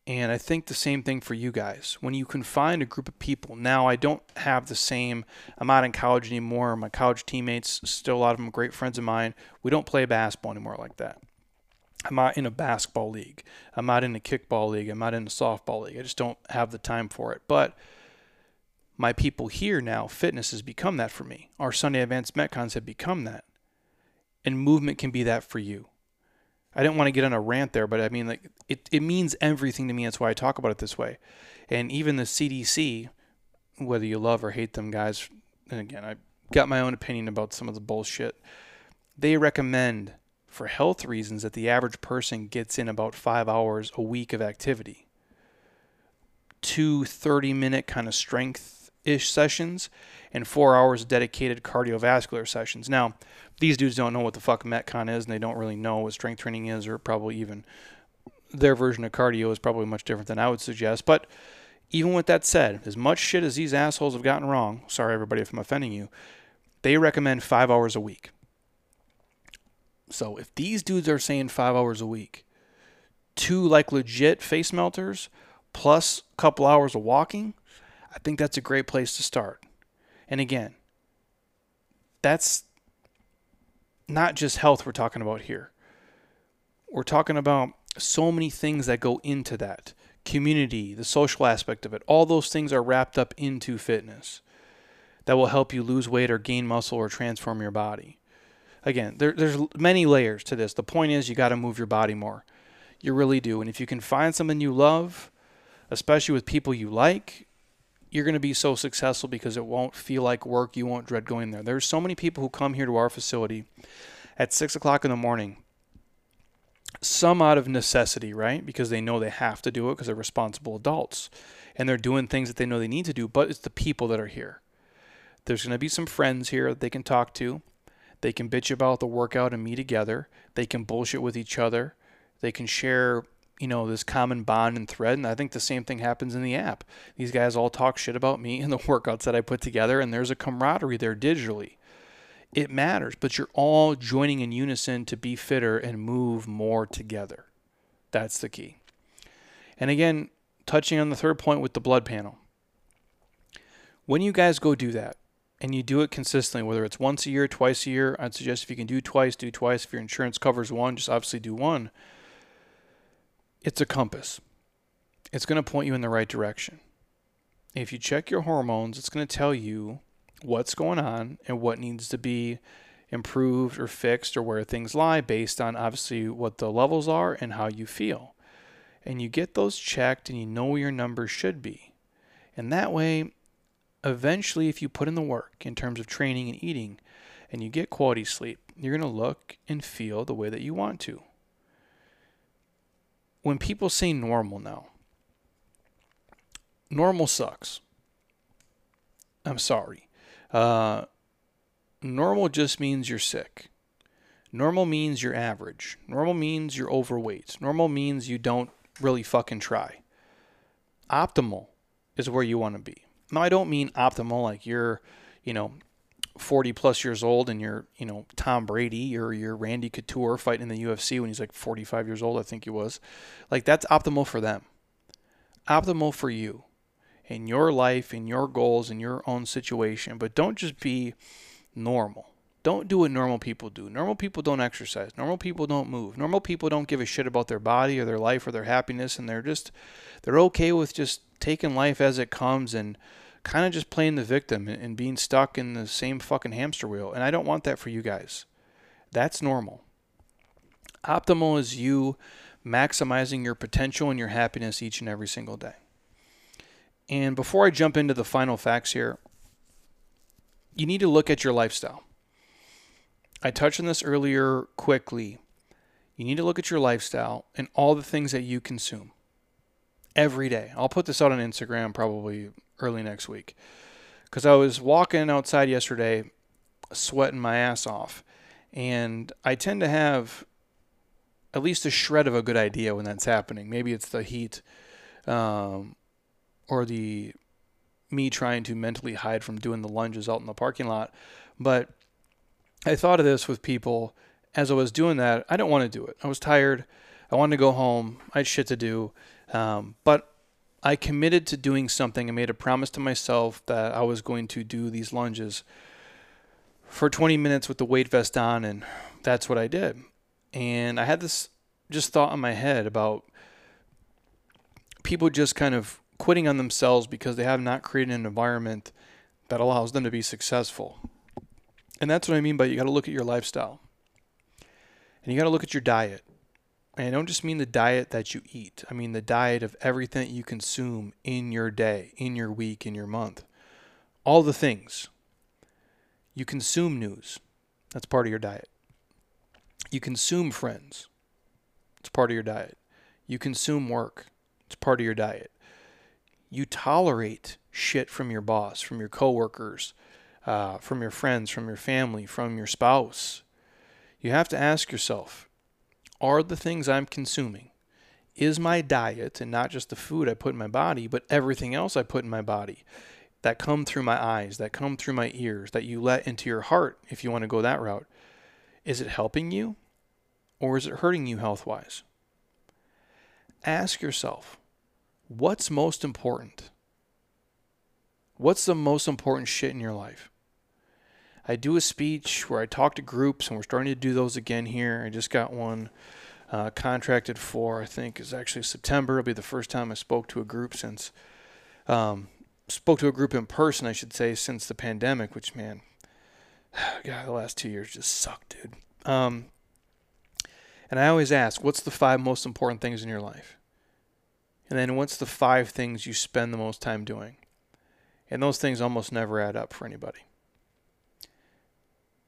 And I think the same thing for you guys. When you can find a group of people, now I don't have the same, I'm not in college anymore. My college teammates, still a lot of them great friends of mine. We don't play basketball anymore like that. I'm not in a basketball league. I'm not in a kickball league. I'm not in a softball league. I just don't have the time for it. But my people here now, fitness has become that for me. Our Sunday Advanced Metcons have become that. And movement can be that for you. I didn't want to get on a rant there, but I mean, like, it, it means everything to me. That's why I talk about it this way. And even the CDC, whether you love or hate them guys, and again, I got my own opinion about some of the bullshit. They recommend, for health reasons, that the average person gets in about five hours a week of activity. Two 30 minute kind of strength ish sessions and four hours dedicated cardiovascular sessions. Now, these dudes don't know what the fuck Metcon is, and they don't really know what strength training is, or probably even their version of cardio is probably much different than I would suggest. But even with that said, as much shit as these assholes have gotten wrong, sorry everybody if I'm offending you, they recommend five hours a week. So if these dudes are saying five hours a week, two like legit face melters plus a couple hours of walking, I think that's a great place to start. And again, that's not just health we're talking about here. We're talking about so many things that go into that community, the social aspect of it. All those things are wrapped up into fitness that will help you lose weight or gain muscle or transform your body. Again, there, there's many layers to this. The point is, you got to move your body more. You really do. And if you can find something you love, especially with people you like, you're going to be so successful because it won't feel like work. You won't dread going there. There's so many people who come here to our facility at six o'clock in the morning. Some out of necessity, right? Because they know they have to do it because they're responsible adults and they're doing things that they know they need to do, but it's the people that are here. There's going to be some friends here that they can talk to. They can bitch about the workout and me together. They can bullshit with each other. They can share you know this common bond and thread and i think the same thing happens in the app. These guys all talk shit about me and the <laughs> workouts that i put together and there's a camaraderie there digitally. It matters but you're all joining in unison to be fitter and move more together. That's the key. And again touching on the third point with the blood panel. When you guys go do that and you do it consistently whether it's once a year twice a year i'd suggest if you can do twice do twice if your insurance covers one just obviously do one it's a compass. It's going to point you in the right direction. If you check your hormones, it's going to tell you what's going on and what needs to be improved or fixed or where things lie based on obviously what the levels are and how you feel. And you get those checked and you know where your numbers should be. And that way, eventually, if you put in the work in terms of training and eating and you get quality sleep, you're going to look and feel the way that you want to when people say normal now, normal sucks. I'm sorry. Uh, normal just means you're sick. Normal means you're average. Normal means you're overweight. Normal means you don't really fucking try. Optimal is where you want to be. Now, I don't mean optimal like you're, you know, 40 plus years old and you're, you know, Tom Brady or you're Randy Couture fighting in the UFC when he's like 45 years old, I think he was. Like that's optimal for them. Optimal for you in your life, in your goals, in your own situation. But don't just be normal. Don't do what normal people do. Normal people don't exercise. Normal people don't move. Normal people don't give a shit about their body or their life or their happiness and they're just they're okay with just taking life as it comes and kind of just playing the victim and being stuck in the same fucking hamster wheel. And I don't want that for you guys. That's normal. Optimal is you maximizing your potential and your happiness each and every single day. And before I jump into the final facts here, you need to look at your lifestyle. I touched on this earlier quickly. You need to look at your lifestyle and all the things that you consume every day. I'll put this out on Instagram probably early next week. Because I was walking outside yesterday, sweating my ass off. And I tend to have at least a shred of a good idea when that's happening. Maybe it's the heat um, or the me trying to mentally hide from doing the lunges out in the parking lot. But I thought of this with people as I was doing that. I don't want to do it. I was tired. I wanted to go home. I had shit to do. Um, but I committed to doing something. I made a promise to myself that I was going to do these lunges for 20 minutes with the weight vest on, and that's what I did. And I had this just thought in my head about people just kind of quitting on themselves because they have not created an environment that allows them to be successful. And that's what I mean by you got to look at your lifestyle. And you got to look at your diet. And I don't just mean the diet that you eat. I mean the diet of everything you consume in your day, in your week, in your month. All the things. You consume news. That's part of your diet. You consume friends. It's part of your diet. You consume work. It's part of your diet you tolerate shit from your boss, from your coworkers, uh, from your friends, from your family, from your spouse. You have to ask yourself are the things I'm consuming, is my diet, and not just the food I put in my body, but everything else I put in my body that come through my eyes, that come through my ears, that you let into your heart, if you want to go that route, is it helping you or is it hurting you health wise? Ask yourself what's most important? What's the most important shit in your life? I do a speech where I talk to groups, and we're starting to do those again here. I just got one uh, contracted for, I think, is actually September. It'll be the first time I spoke to a group since, um, spoke to a group in person, I should say, since the pandemic, which, man, <sighs> God, the last two years just sucked, dude. Um, and I always ask, what's the five most important things in your life? And then what's the five things you spend the most time doing? And those things almost never add up for anybody.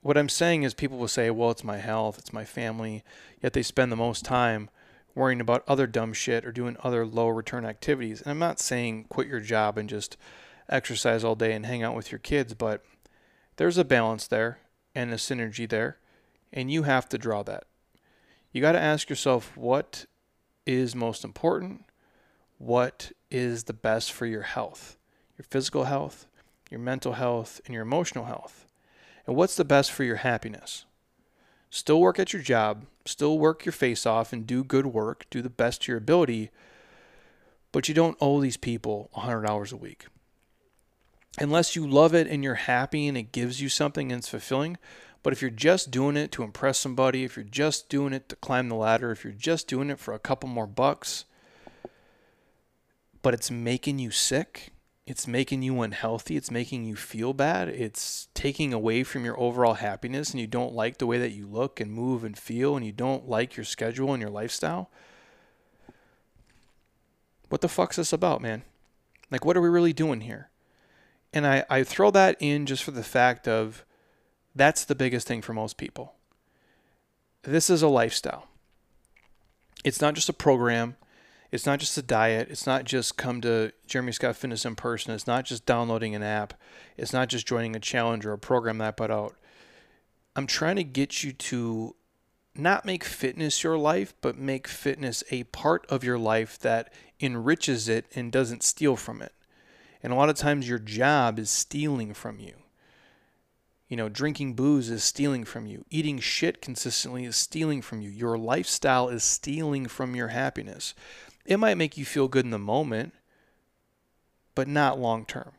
What I'm saying is people will say, well, it's my health, it's my family, yet they spend the most time worrying about other dumb shit or doing other low return activities. And I'm not saying quit your job and just exercise all day and hang out with your kids, but there's a balance there and a synergy there, and you have to draw that. You got to ask yourself what is most important what is the best for your health, your physical health, your mental health, and your emotional health. And what's the best for your happiness? Still work at your job, still work your face off and do good work, do the best to your ability, but you don't owe these people 100 hours a week. Unless you love it and you're happy and it gives you something and it's fulfilling. But if you're just doing it to impress somebody, if you're just doing it to climb the ladder, if you're just doing it for a couple more bucks, but it's making you sick. It's making you unhealthy. It's making you feel bad. It's taking away from your overall happiness, and you don't like the way that you look and move and feel, and you don't like your schedule and your lifestyle. What the fuck's this about, man? Like, what are we really doing here? And I, I throw that in just for the fact of that's the biggest thing for most people. This is a lifestyle. It's not just a program. It's not just a diet. It's not just come to Jeremy Scott Fitness in person. It's not just downloading an app. It's not just joining a challenge or a program that I put out. I'm trying to get you to not make fitness your life, but make fitness a part of your life that enriches it and doesn't steal from it. And a lot of times your job is stealing from you. You know, drinking booze is stealing from you. Eating shit consistently is stealing from you. Your lifestyle is stealing from your happiness. It might make you feel good in the moment, but not long term.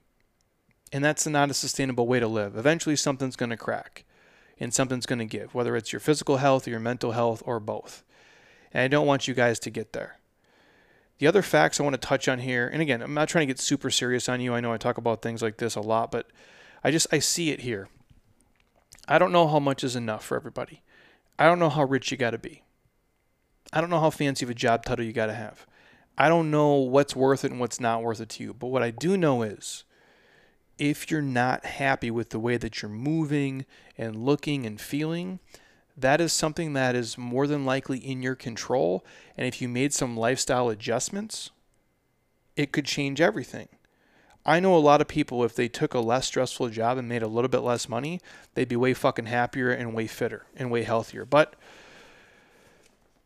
And that's not a sustainable way to live. Eventually, something's going to crack and something's going to give, whether it's your physical health or your mental health or both. And I don't want you guys to get there. The other facts I want to touch on here, and again, I'm not trying to get super serious on you. I know I talk about things like this a lot, but I just I see it here. I don't know how much is enough for everybody. I don't know how rich you got to be. I don't know how fancy of a job title you got to have. I don't know what's worth it and what's not worth it to you. But what I do know is if you're not happy with the way that you're moving and looking and feeling, that is something that is more than likely in your control. And if you made some lifestyle adjustments, it could change everything. I know a lot of people, if they took a less stressful job and made a little bit less money, they'd be way fucking happier and way fitter and way healthier. But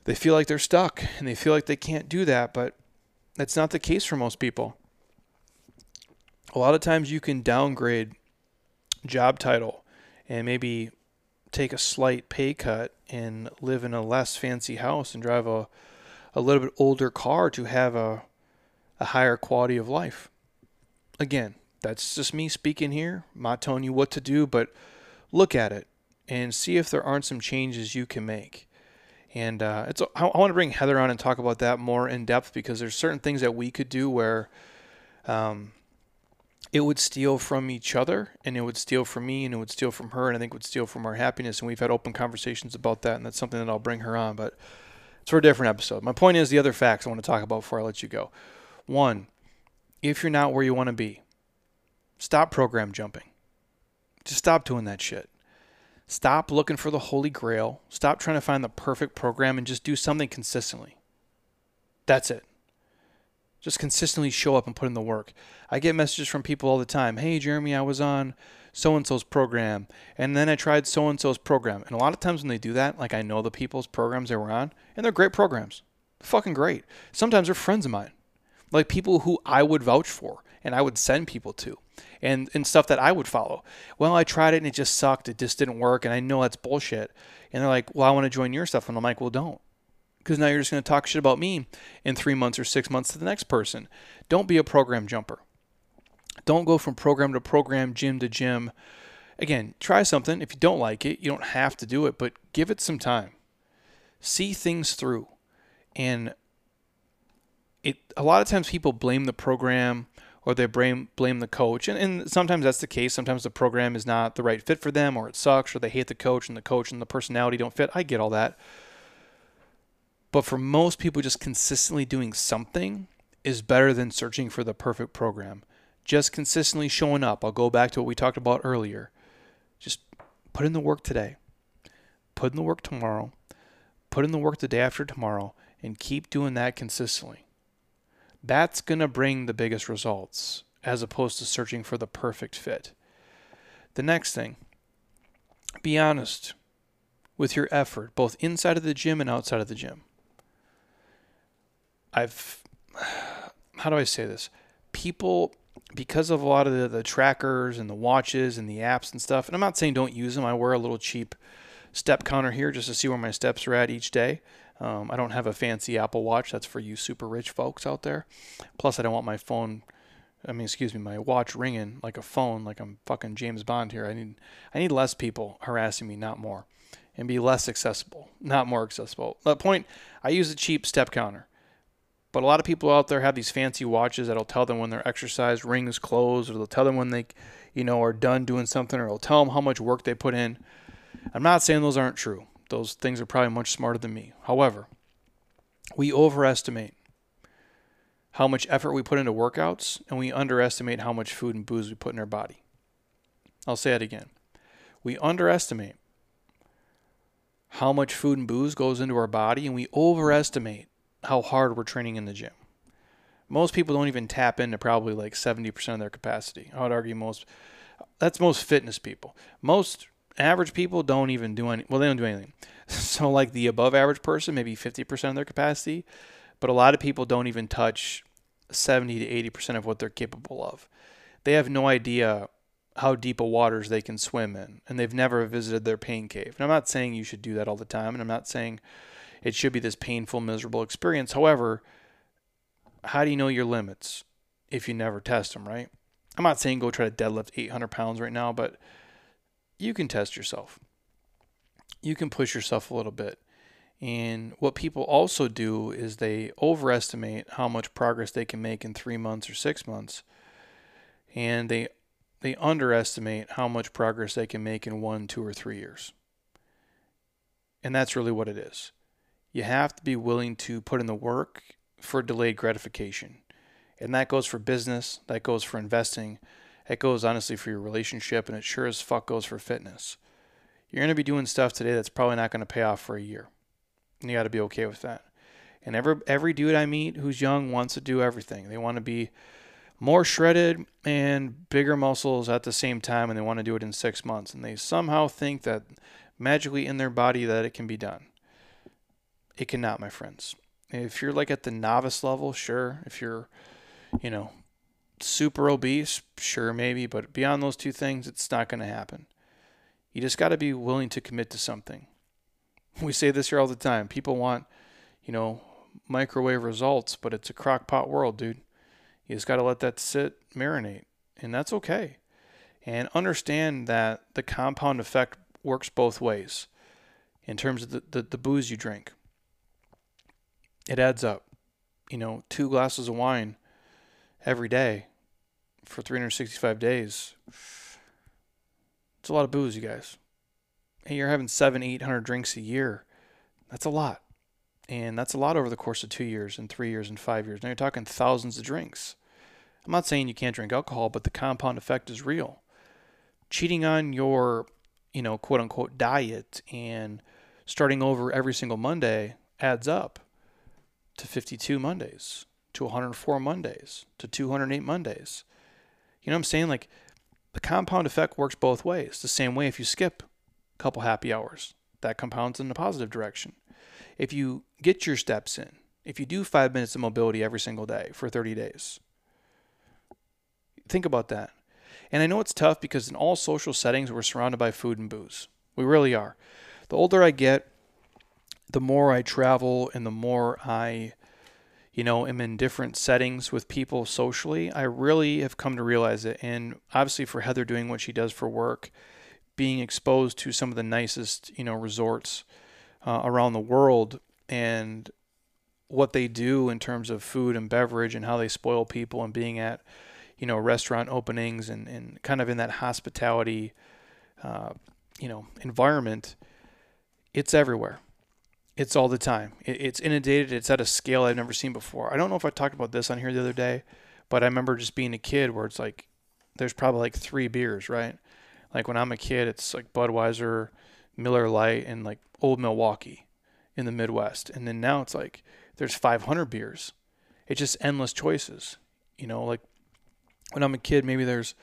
they feel like they're stuck and they feel like they can't do that. But that's not the case for most people. A lot of times you can downgrade job title and maybe take a slight pay cut and live in a less fancy house and drive a, a little bit older car to have a, a higher quality of life. Again, that's just me speaking here. I'm not telling you what to do, but look at it and see if there aren't some changes you can make. And uh, it's I, I want to bring Heather on and talk about that more in depth because there's certain things that we could do where um, it would steal from each other and it would steal from me and it would steal from her and I think would steal from our happiness. And we've had open conversations about that and that's something that I'll bring her on. But it's for a different episode. My point is the other facts I want to talk about before I let you go. One, if you're not where you want to be, stop program jumping. Just stop doing that shit. Stop looking for the holy grail. Stop trying to find the perfect program and just do something consistently. That's it. Just consistently show up and put in the work. I get messages from people all the time. Hey, Jeremy, I was on so and so's program, and then I tried so and so's program. And a lot of times when they do that, like I know the people's programs they were on, and they're great programs. Fucking great. Sometimes they're friends of mine, like people who I would vouch for and I would send people to. And, and stuff that I would follow. Well, I tried it and it just sucked. It just didn't work. And I know that's bullshit. And they're like, well, I want to join your stuff. And I'm like, well, don't because now you're just going to talk shit about me in three months or six months to the next person. Don't be a program jumper. Don't go from program to program, gym to gym. Again, try something. If you don't like it, you don't have to do it, but give it some time. See things through. And it a lot of times people blame the program or they blame blame the coach. And, and sometimes that's the case. Sometimes the program is not the right fit for them or it sucks or they hate the coach and the coach and the personality don't fit. I get all that. But for most people, just consistently doing something is better than searching for the perfect program. Just consistently showing up. I'll go back to what we talked about earlier. Just put in the work today, put in the work tomorrow, put in the work the day after tomorrow, and keep doing that consistently. That's going to bring the biggest results as opposed to searching for the perfect fit. The next thing, be honest with your effort, both inside of the gym and outside of the gym. I've <sighs> how do I say this? People because of a lot of the, the trackers and the watches and the apps and stuff, and I'm not saying don't use them. I wear a little cheap step counter here just to see where my steps are at each day. Um, I don't have a fancy Apple Watch. That's for you super rich folks out there. Plus, I don't want my phone. I mean, excuse me, my watch ringing like a phone, like I'm fucking James Bond here. I need, I need less people harassing me, not more, and be less accessible, not more accessible. That point, I use a cheap step counter. But a lot of people out there have these fancy watches that'll tell them when their exercise ring is closed, or they'll tell them when they, you know, are done doing something, or it'll tell them how much work they put in. I'm not saying those aren't true. Those things are probably much smarter than me. However, we overestimate how much effort we put into workouts, and we underestimate how much food and booze we put in our body. I'll say it again. We underestimate how much food and booze goes into our body, and we overestimate how hard we're training in the gym. Most people don't even tap into probably like 70% of their capacity. I would argue most that's most fitness people. Most average people don't even do any well they don't do anything. <laughs> So like the above average person maybe 50% of their capacity, but a lot of people don't even touch 70 to 80% of what they're capable of. They have no idea how deep a waters they can swim in and they've never visited their pain cave. And I'm not saying you should do that all the time and I'm not saying it should be this painful, miserable experience. However, how do you know your limits if you never test them, right? I'm not saying go try to deadlift 800 pounds right now, but you can test yourself. You can push yourself a little bit. And what people also do is they overestimate how much progress they can make in three months or six months. And they they underestimate how much progress they can make in one, two, or three years. And that's really what it is you have to be willing to put in the work for delayed gratification. And that goes for business, that goes for investing, it goes honestly for your relationship, and it sure as fuck goes for fitness. you're going to be doing stuff today that's probably not going to pay off for a year. And you got to be okay with that. And every every dude I meet who's young wants to do everything. They want to be more shredded and bigger muscles at the same time and they want to do it in 6 months and they somehow think that magically in their body that it can be done. It cannot, my friends. If you're like at the novice level, sure. If you're, you know, super obese, sure, maybe. But beyond those two things, it's not going to happen. You just got to be willing to commit to something. <laughs> We say this here all the time. People want, you know, microwave results, but it's a crock pot world, dude. You just got to let that sit, marinate, and that's okay. And understand that the compound effect works both ways in terms of the, the, the booze you drink. It adds up. You know, two glasses of wine every day for 365 days. It's a lot of booze, you guys. And you're having seven, eight hundred drinks a year. That's a lot. And that's a lot over the course of two years and three years and five years. Now you're talking thousands of drinks. I'm not saying you can't drink alcohol, but the compound effect is real. Cheating on your you know, quote unquote diet and starting over every single Monday adds up to 52 Mondays, to 104 Mondays, to 208 Mondays. You know what I'm saying? Like the compound effect works both ways. The same way if you skip a couple happy hours, that compounds in the positive direction. If you get your steps in, if you do five minutes of mobility every single day for 30 days, think about that. And I know it's tough because in all social settings, we're surrounded by food and booze. We really are. The older I get, the more I travel and the more I, you know, am in different settings with people socially, I really have come to realize it. And obviously, for Heather doing what she does for work, being exposed to some of the nicest, you know, resorts uh, around the world and what they do in terms of food and beverage and how they spoil people and being at you know, restaurant openings and, and kind of in that hospitality, uh, you know, environment, it's everywhere. It's all the time. It, it's inundated. It's at a scale I've never seen before. I don't know if I talked about this on here the other day, but I remember just being a kid where it's like, there's probably like three beers, right? Like when I'm a kid, it's like Budweiser, Miller Lite, and like Old Milwaukee in the Midwest. And then now it's like there's 500 beers. It's just endless choices. You know, like when I'm a kid, maybe there's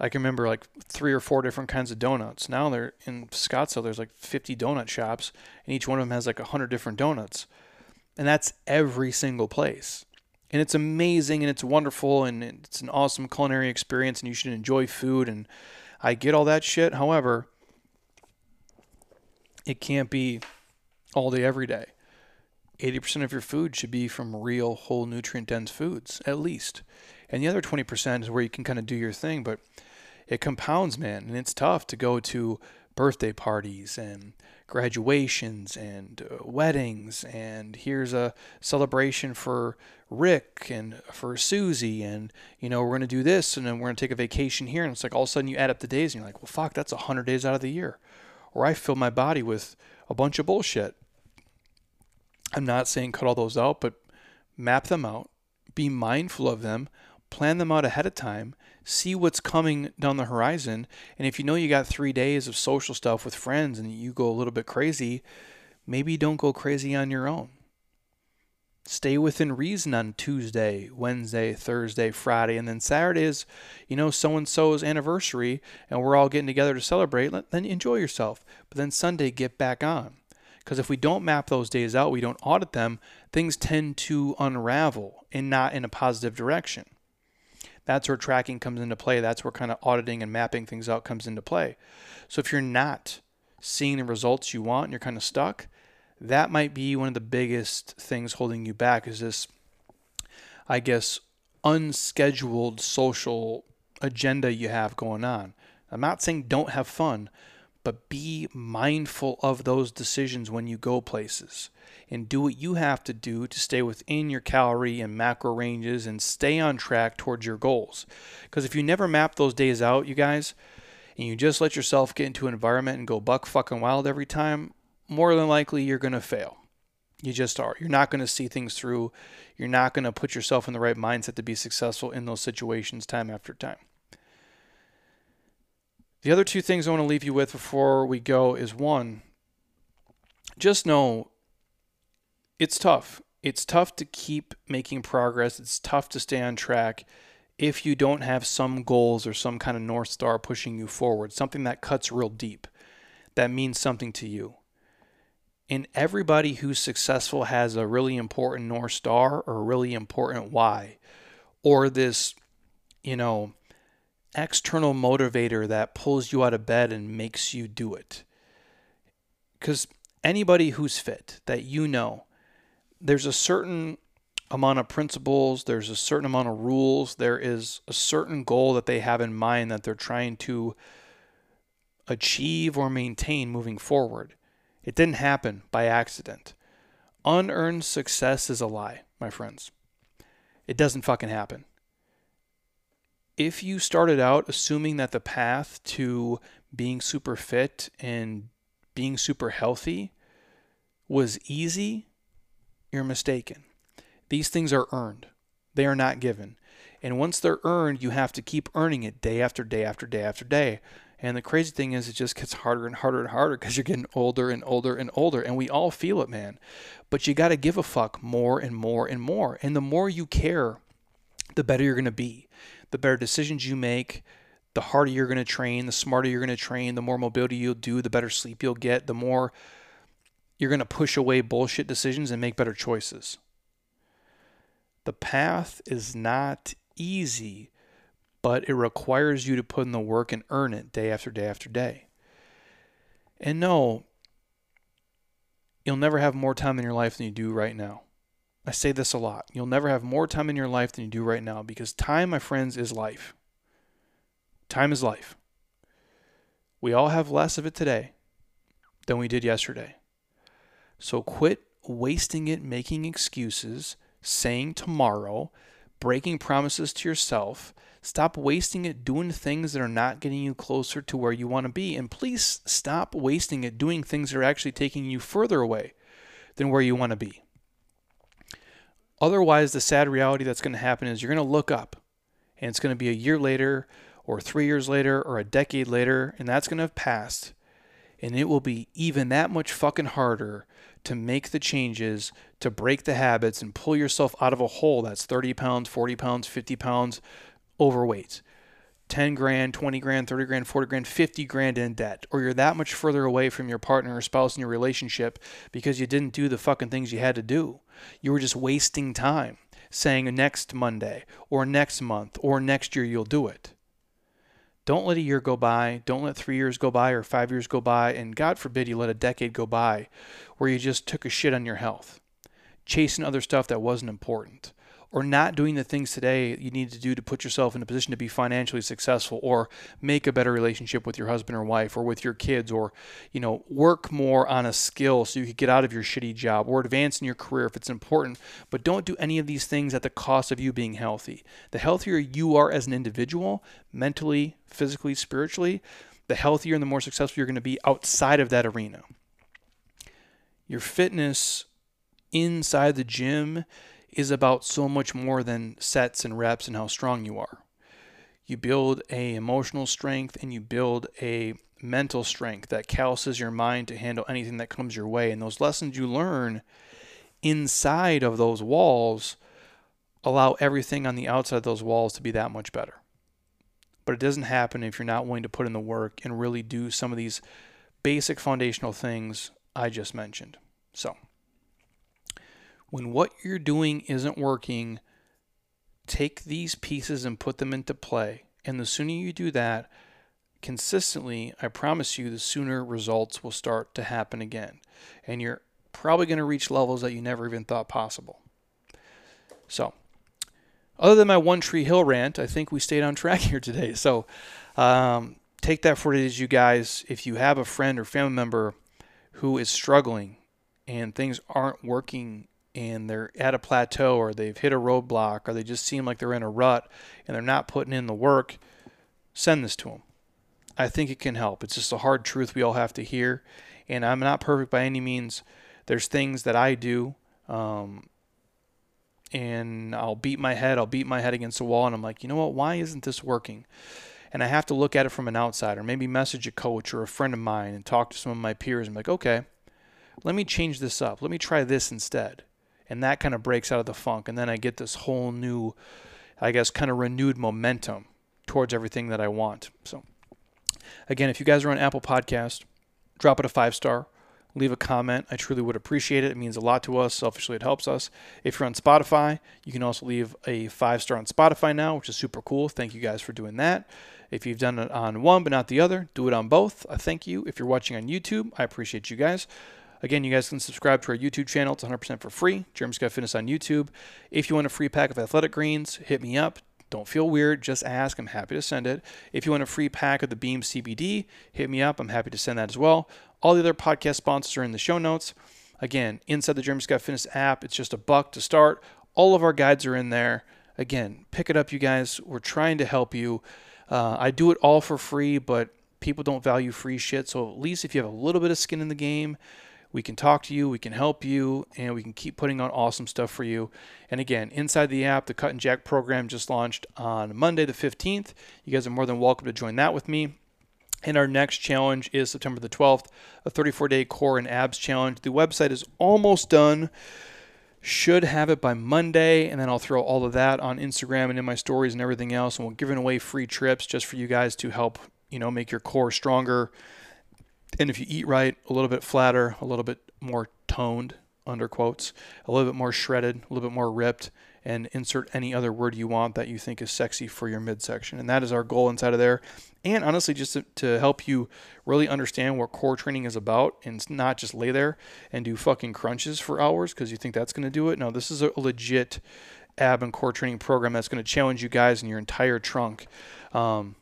I can remember like three or four different kinds of donuts. Now they're in Scottsdale. There's like 50 donut shops, and each one of them has like 100 different donuts, and that's every single place. And it's amazing and it's wonderful and it's an awesome culinary experience, and you should enjoy food. And I get all that shit. However, it can't be all day every day. 80% of your food should be from real, whole, nutrient dense foods, at least. And the other 20% is where you can kind of do your thing, but it compounds, man. And it's tough to go to birthday parties and graduations and uh, weddings. And here's a celebration for Rick and for Susie. And, you know, we're going to do this and then we're going to take a vacation here. And it's like all of a sudden you add up the days and you're like, well, fuck, that's 100 days out of the year. Or I fill my body with a bunch of bullshit. I'm not saying cut all those out, but map them out, be mindful of them, plan them out ahead of time, see what's coming down the horizon. And if you know you got three days of social stuff with friends and you go a little bit crazy, maybe don't go crazy on your own. Stay within reason on Tuesday, Wednesday, Thursday, Friday, and then Saturday is, you know, so and so's anniversary and we're all getting together to celebrate. Then enjoy yourself. But then Sunday, get back on. Because if we don't map those days out, we don't audit them, things tend to unravel and not in a positive direction. That's where tracking comes into play. That's where kind of auditing and mapping things out comes into play. So if you're not seeing the results you want and you're kind of stuck, that might be one of the biggest things holding you back is this, I guess, unscheduled social agenda you have going on. I'm not saying don't have fun, but be mindful of those decisions when you go places and do what you have to do to stay within your calorie and macro ranges and stay on track towards your goals. Because if you never map those days out, you guys, and you just let yourself get into an environment and go buck fucking wild every time, more than likely you're going to fail. You just are. You're not going to see things through. You're not going to put yourself in the right mindset to be successful in those situations time after time. The other two things I want to leave you with before we go is one, just know it's tough. It's tough to keep making progress. It's tough to stay on track if you don't have some goals or some kind of North Star pushing you forward, something that cuts real deep, that means something to you. And everybody who's successful has a really important North Star or a really important why, or this, you know, external motivator that pulls you out of bed and makes you do it. Because anybody who's fit that you know, there's a certain amount of principles, there's a certain amount of rules, there is a certain goal that they have in mind that they're trying to achieve or maintain moving forward. It didn't happen by accident. Unearned success is a lie, my friends. It doesn't fucking happen. If you started out assuming that the path to being super fit and being super healthy was easy, you're mistaken. These things are earned, they are not given. And once they're earned, you have to keep earning it day after day after day after day. And the crazy thing is, it just gets harder and harder and harder because you're getting older and older and older. And we all feel it, man. But you got to give a fuck more and more and more. And the more you care, the better you're going to be. The better decisions you make, the harder you're going to train, the smarter you're going to train, the more mobility you'll do, the better sleep you'll get, the more you're going to push away bullshit decisions and make better choices. The path is not easy, but it requires you to put in the work and earn it day after day after day. And no, you'll never have more time in your life than you do right now. I say this a lot. You'll never have more time in your life than you do right now because time, my friends, is life. Time is life. We all have less of it today than we did yesterday. So quit wasting it making excuses, saying tomorrow, breaking promises to yourself. Stop wasting it doing things that are not getting you closer to where you want to be. And please stop wasting it doing things that are actually taking you further away than where you want to be. Otherwise, the sad reality that's going to happen is you're going to look up and it's going to be a year later or three years later or a decade later, and that's going to have passed. And it will be even that much fucking harder to make the changes, to break the habits, and pull yourself out of a hole that's 30 pounds, 40 pounds, 50 pounds overweight. 10 grand, 20 grand, 30 grand, 40 grand, 50 grand in debt, or you're that much further away from your partner or spouse in your relationship because you didn't do the fucking things you had to do. You were just wasting time saying next Monday or next month or next year you'll do it. Don't let a year go by. Don't let three years go by or five years go by. And God forbid you let a decade go by where you just took a shit on your health, chasing other stuff that wasn't important or not doing the things today you need to do to put yourself in a position to be financially successful or make a better relationship with your husband or wife or with your kids or you know work more on a skill so you could get out of your shitty job or advance in your career if it's important. But don't do any of these things at the cost of you being healthy. The healthier you are as an individual mentally physically spiritually the healthier and the more successful you're going to be outside of that arena. Your fitness inside the gym is about so much more than sets and reps and how strong you are. You build a emotional strength and you build a mental strength that calluses your mind to handle anything that comes your way. And those lessons you learn inside of those walls allow everything on the outside of those walls to be that much better. But it doesn't happen if you're not willing to put in the work and really do some of these basic foundational things I just mentioned. So, when what you're doing isn't working, take these pieces and put them into play. And the sooner you do that consistently, I promise you, the sooner results will start to happen again. And you're probably going to reach levels that you never even thought possible. So, other than my One Tree Hill rant, I think we stayed on track <laughs> here today. So, um, take that for it as you guys. If you have a friend or family member who is struggling and things aren't working and they're at a plateau or they've hit a roadblock or they just seem like they're in a rut and they're not putting in the work, send this to them. I think it can help. It's just a hard truth we all have to hear. And I'm not perfect by any means. There's things that I do, um, and I'll beat my head. I'll beat my head against the wall, and I'm like, you know what? Why isn't this working? and I have to look at it from an outsider, maybe message a coach or a friend of mine and talk to some of my peers and be like, okay, let me change this up. Let me try this instead. And that kind of breaks out of the funk. And then I get this whole new, I guess, kind of renewed momentum towards everything that I want. So, again, if you guys are on Apple Podcast, drop it a five star leave a comment. I truly would appreciate it. It means a lot to us. Selfishly, it helps us. If you're on Spotify, you can also leave a five star on Spotify now, which is super cool. Thank you guys for doing that. If you've done it on one but not the other, do it on both. I thank you. If you're watching on YouTube, I appreciate you guys. Again, you guys can subscribe to our YouTube channel. It's 100% for free. Jeremy Scott Fitness on YouTube. If you want a free pack of athletic greens, hit me up. Don't feel weird. Just ask. I'm happy to send it. If you want a free pack of the Beam CBD, hit me up. I'm happy to send that as well. All the other podcast sponsors are in the show notes. Again, inside the Jeremy Scott Fitness app, it's just a buck to start. All of our guides are in there. Again, pick it up, you guys. We're trying to help you. Uh, I do it all for free, but people don't value free shit. So at least if you have a little bit of skin in the game, we can talk to you, we can help you, and we can keep putting on awesome stuff for you. And again, inside the app, the Cut and Jack program just launched on Monday the 15th. You guys are more than welcome to join that with me. And our next challenge is September the 12th, a 34 day core and abs challenge. The website is almost done. Should have it by Monday, and then I'll throw all of that on Instagram and in my stories and everything else. And we're giving away free trips just for you guys to help, you know, make your core stronger. And if you eat right, a little bit flatter, a little bit more toned, under quotes, a little bit more shredded, a little bit more ripped, and insert any other word you want that you think is sexy for your midsection. And that is our goal inside of there. And honestly, just to, to help you really understand what core training is about and not just lay there and do fucking crunches for hours because you think that's going to do it. No, this is a legit ab and core training program that's going to challenge you guys in your entire trunk. Um,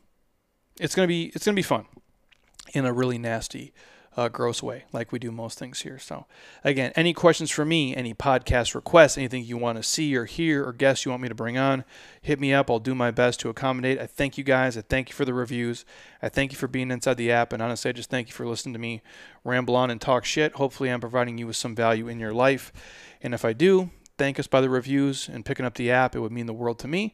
it's going to be it's going to be fun in a really nasty uh, gross way, like we do most things here. So, again, any questions for me, any podcast requests, anything you want to see or hear or guests you want me to bring on, hit me up. I'll do my best to accommodate. I thank you guys. I thank you for the reviews. I thank you for being inside the app. And honestly, I just thank you for listening to me ramble on and talk shit. Hopefully, I'm providing you with some value in your life. And if I do, thank us by the reviews and picking up the app. It would mean the world to me.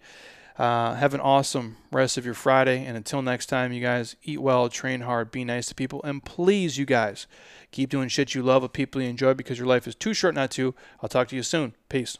Uh, have an awesome rest of your Friday. And until next time, you guys eat well, train hard, be nice to people, and please, you guys, keep doing shit you love with people you enjoy because your life is too short not to. I'll talk to you soon. Peace.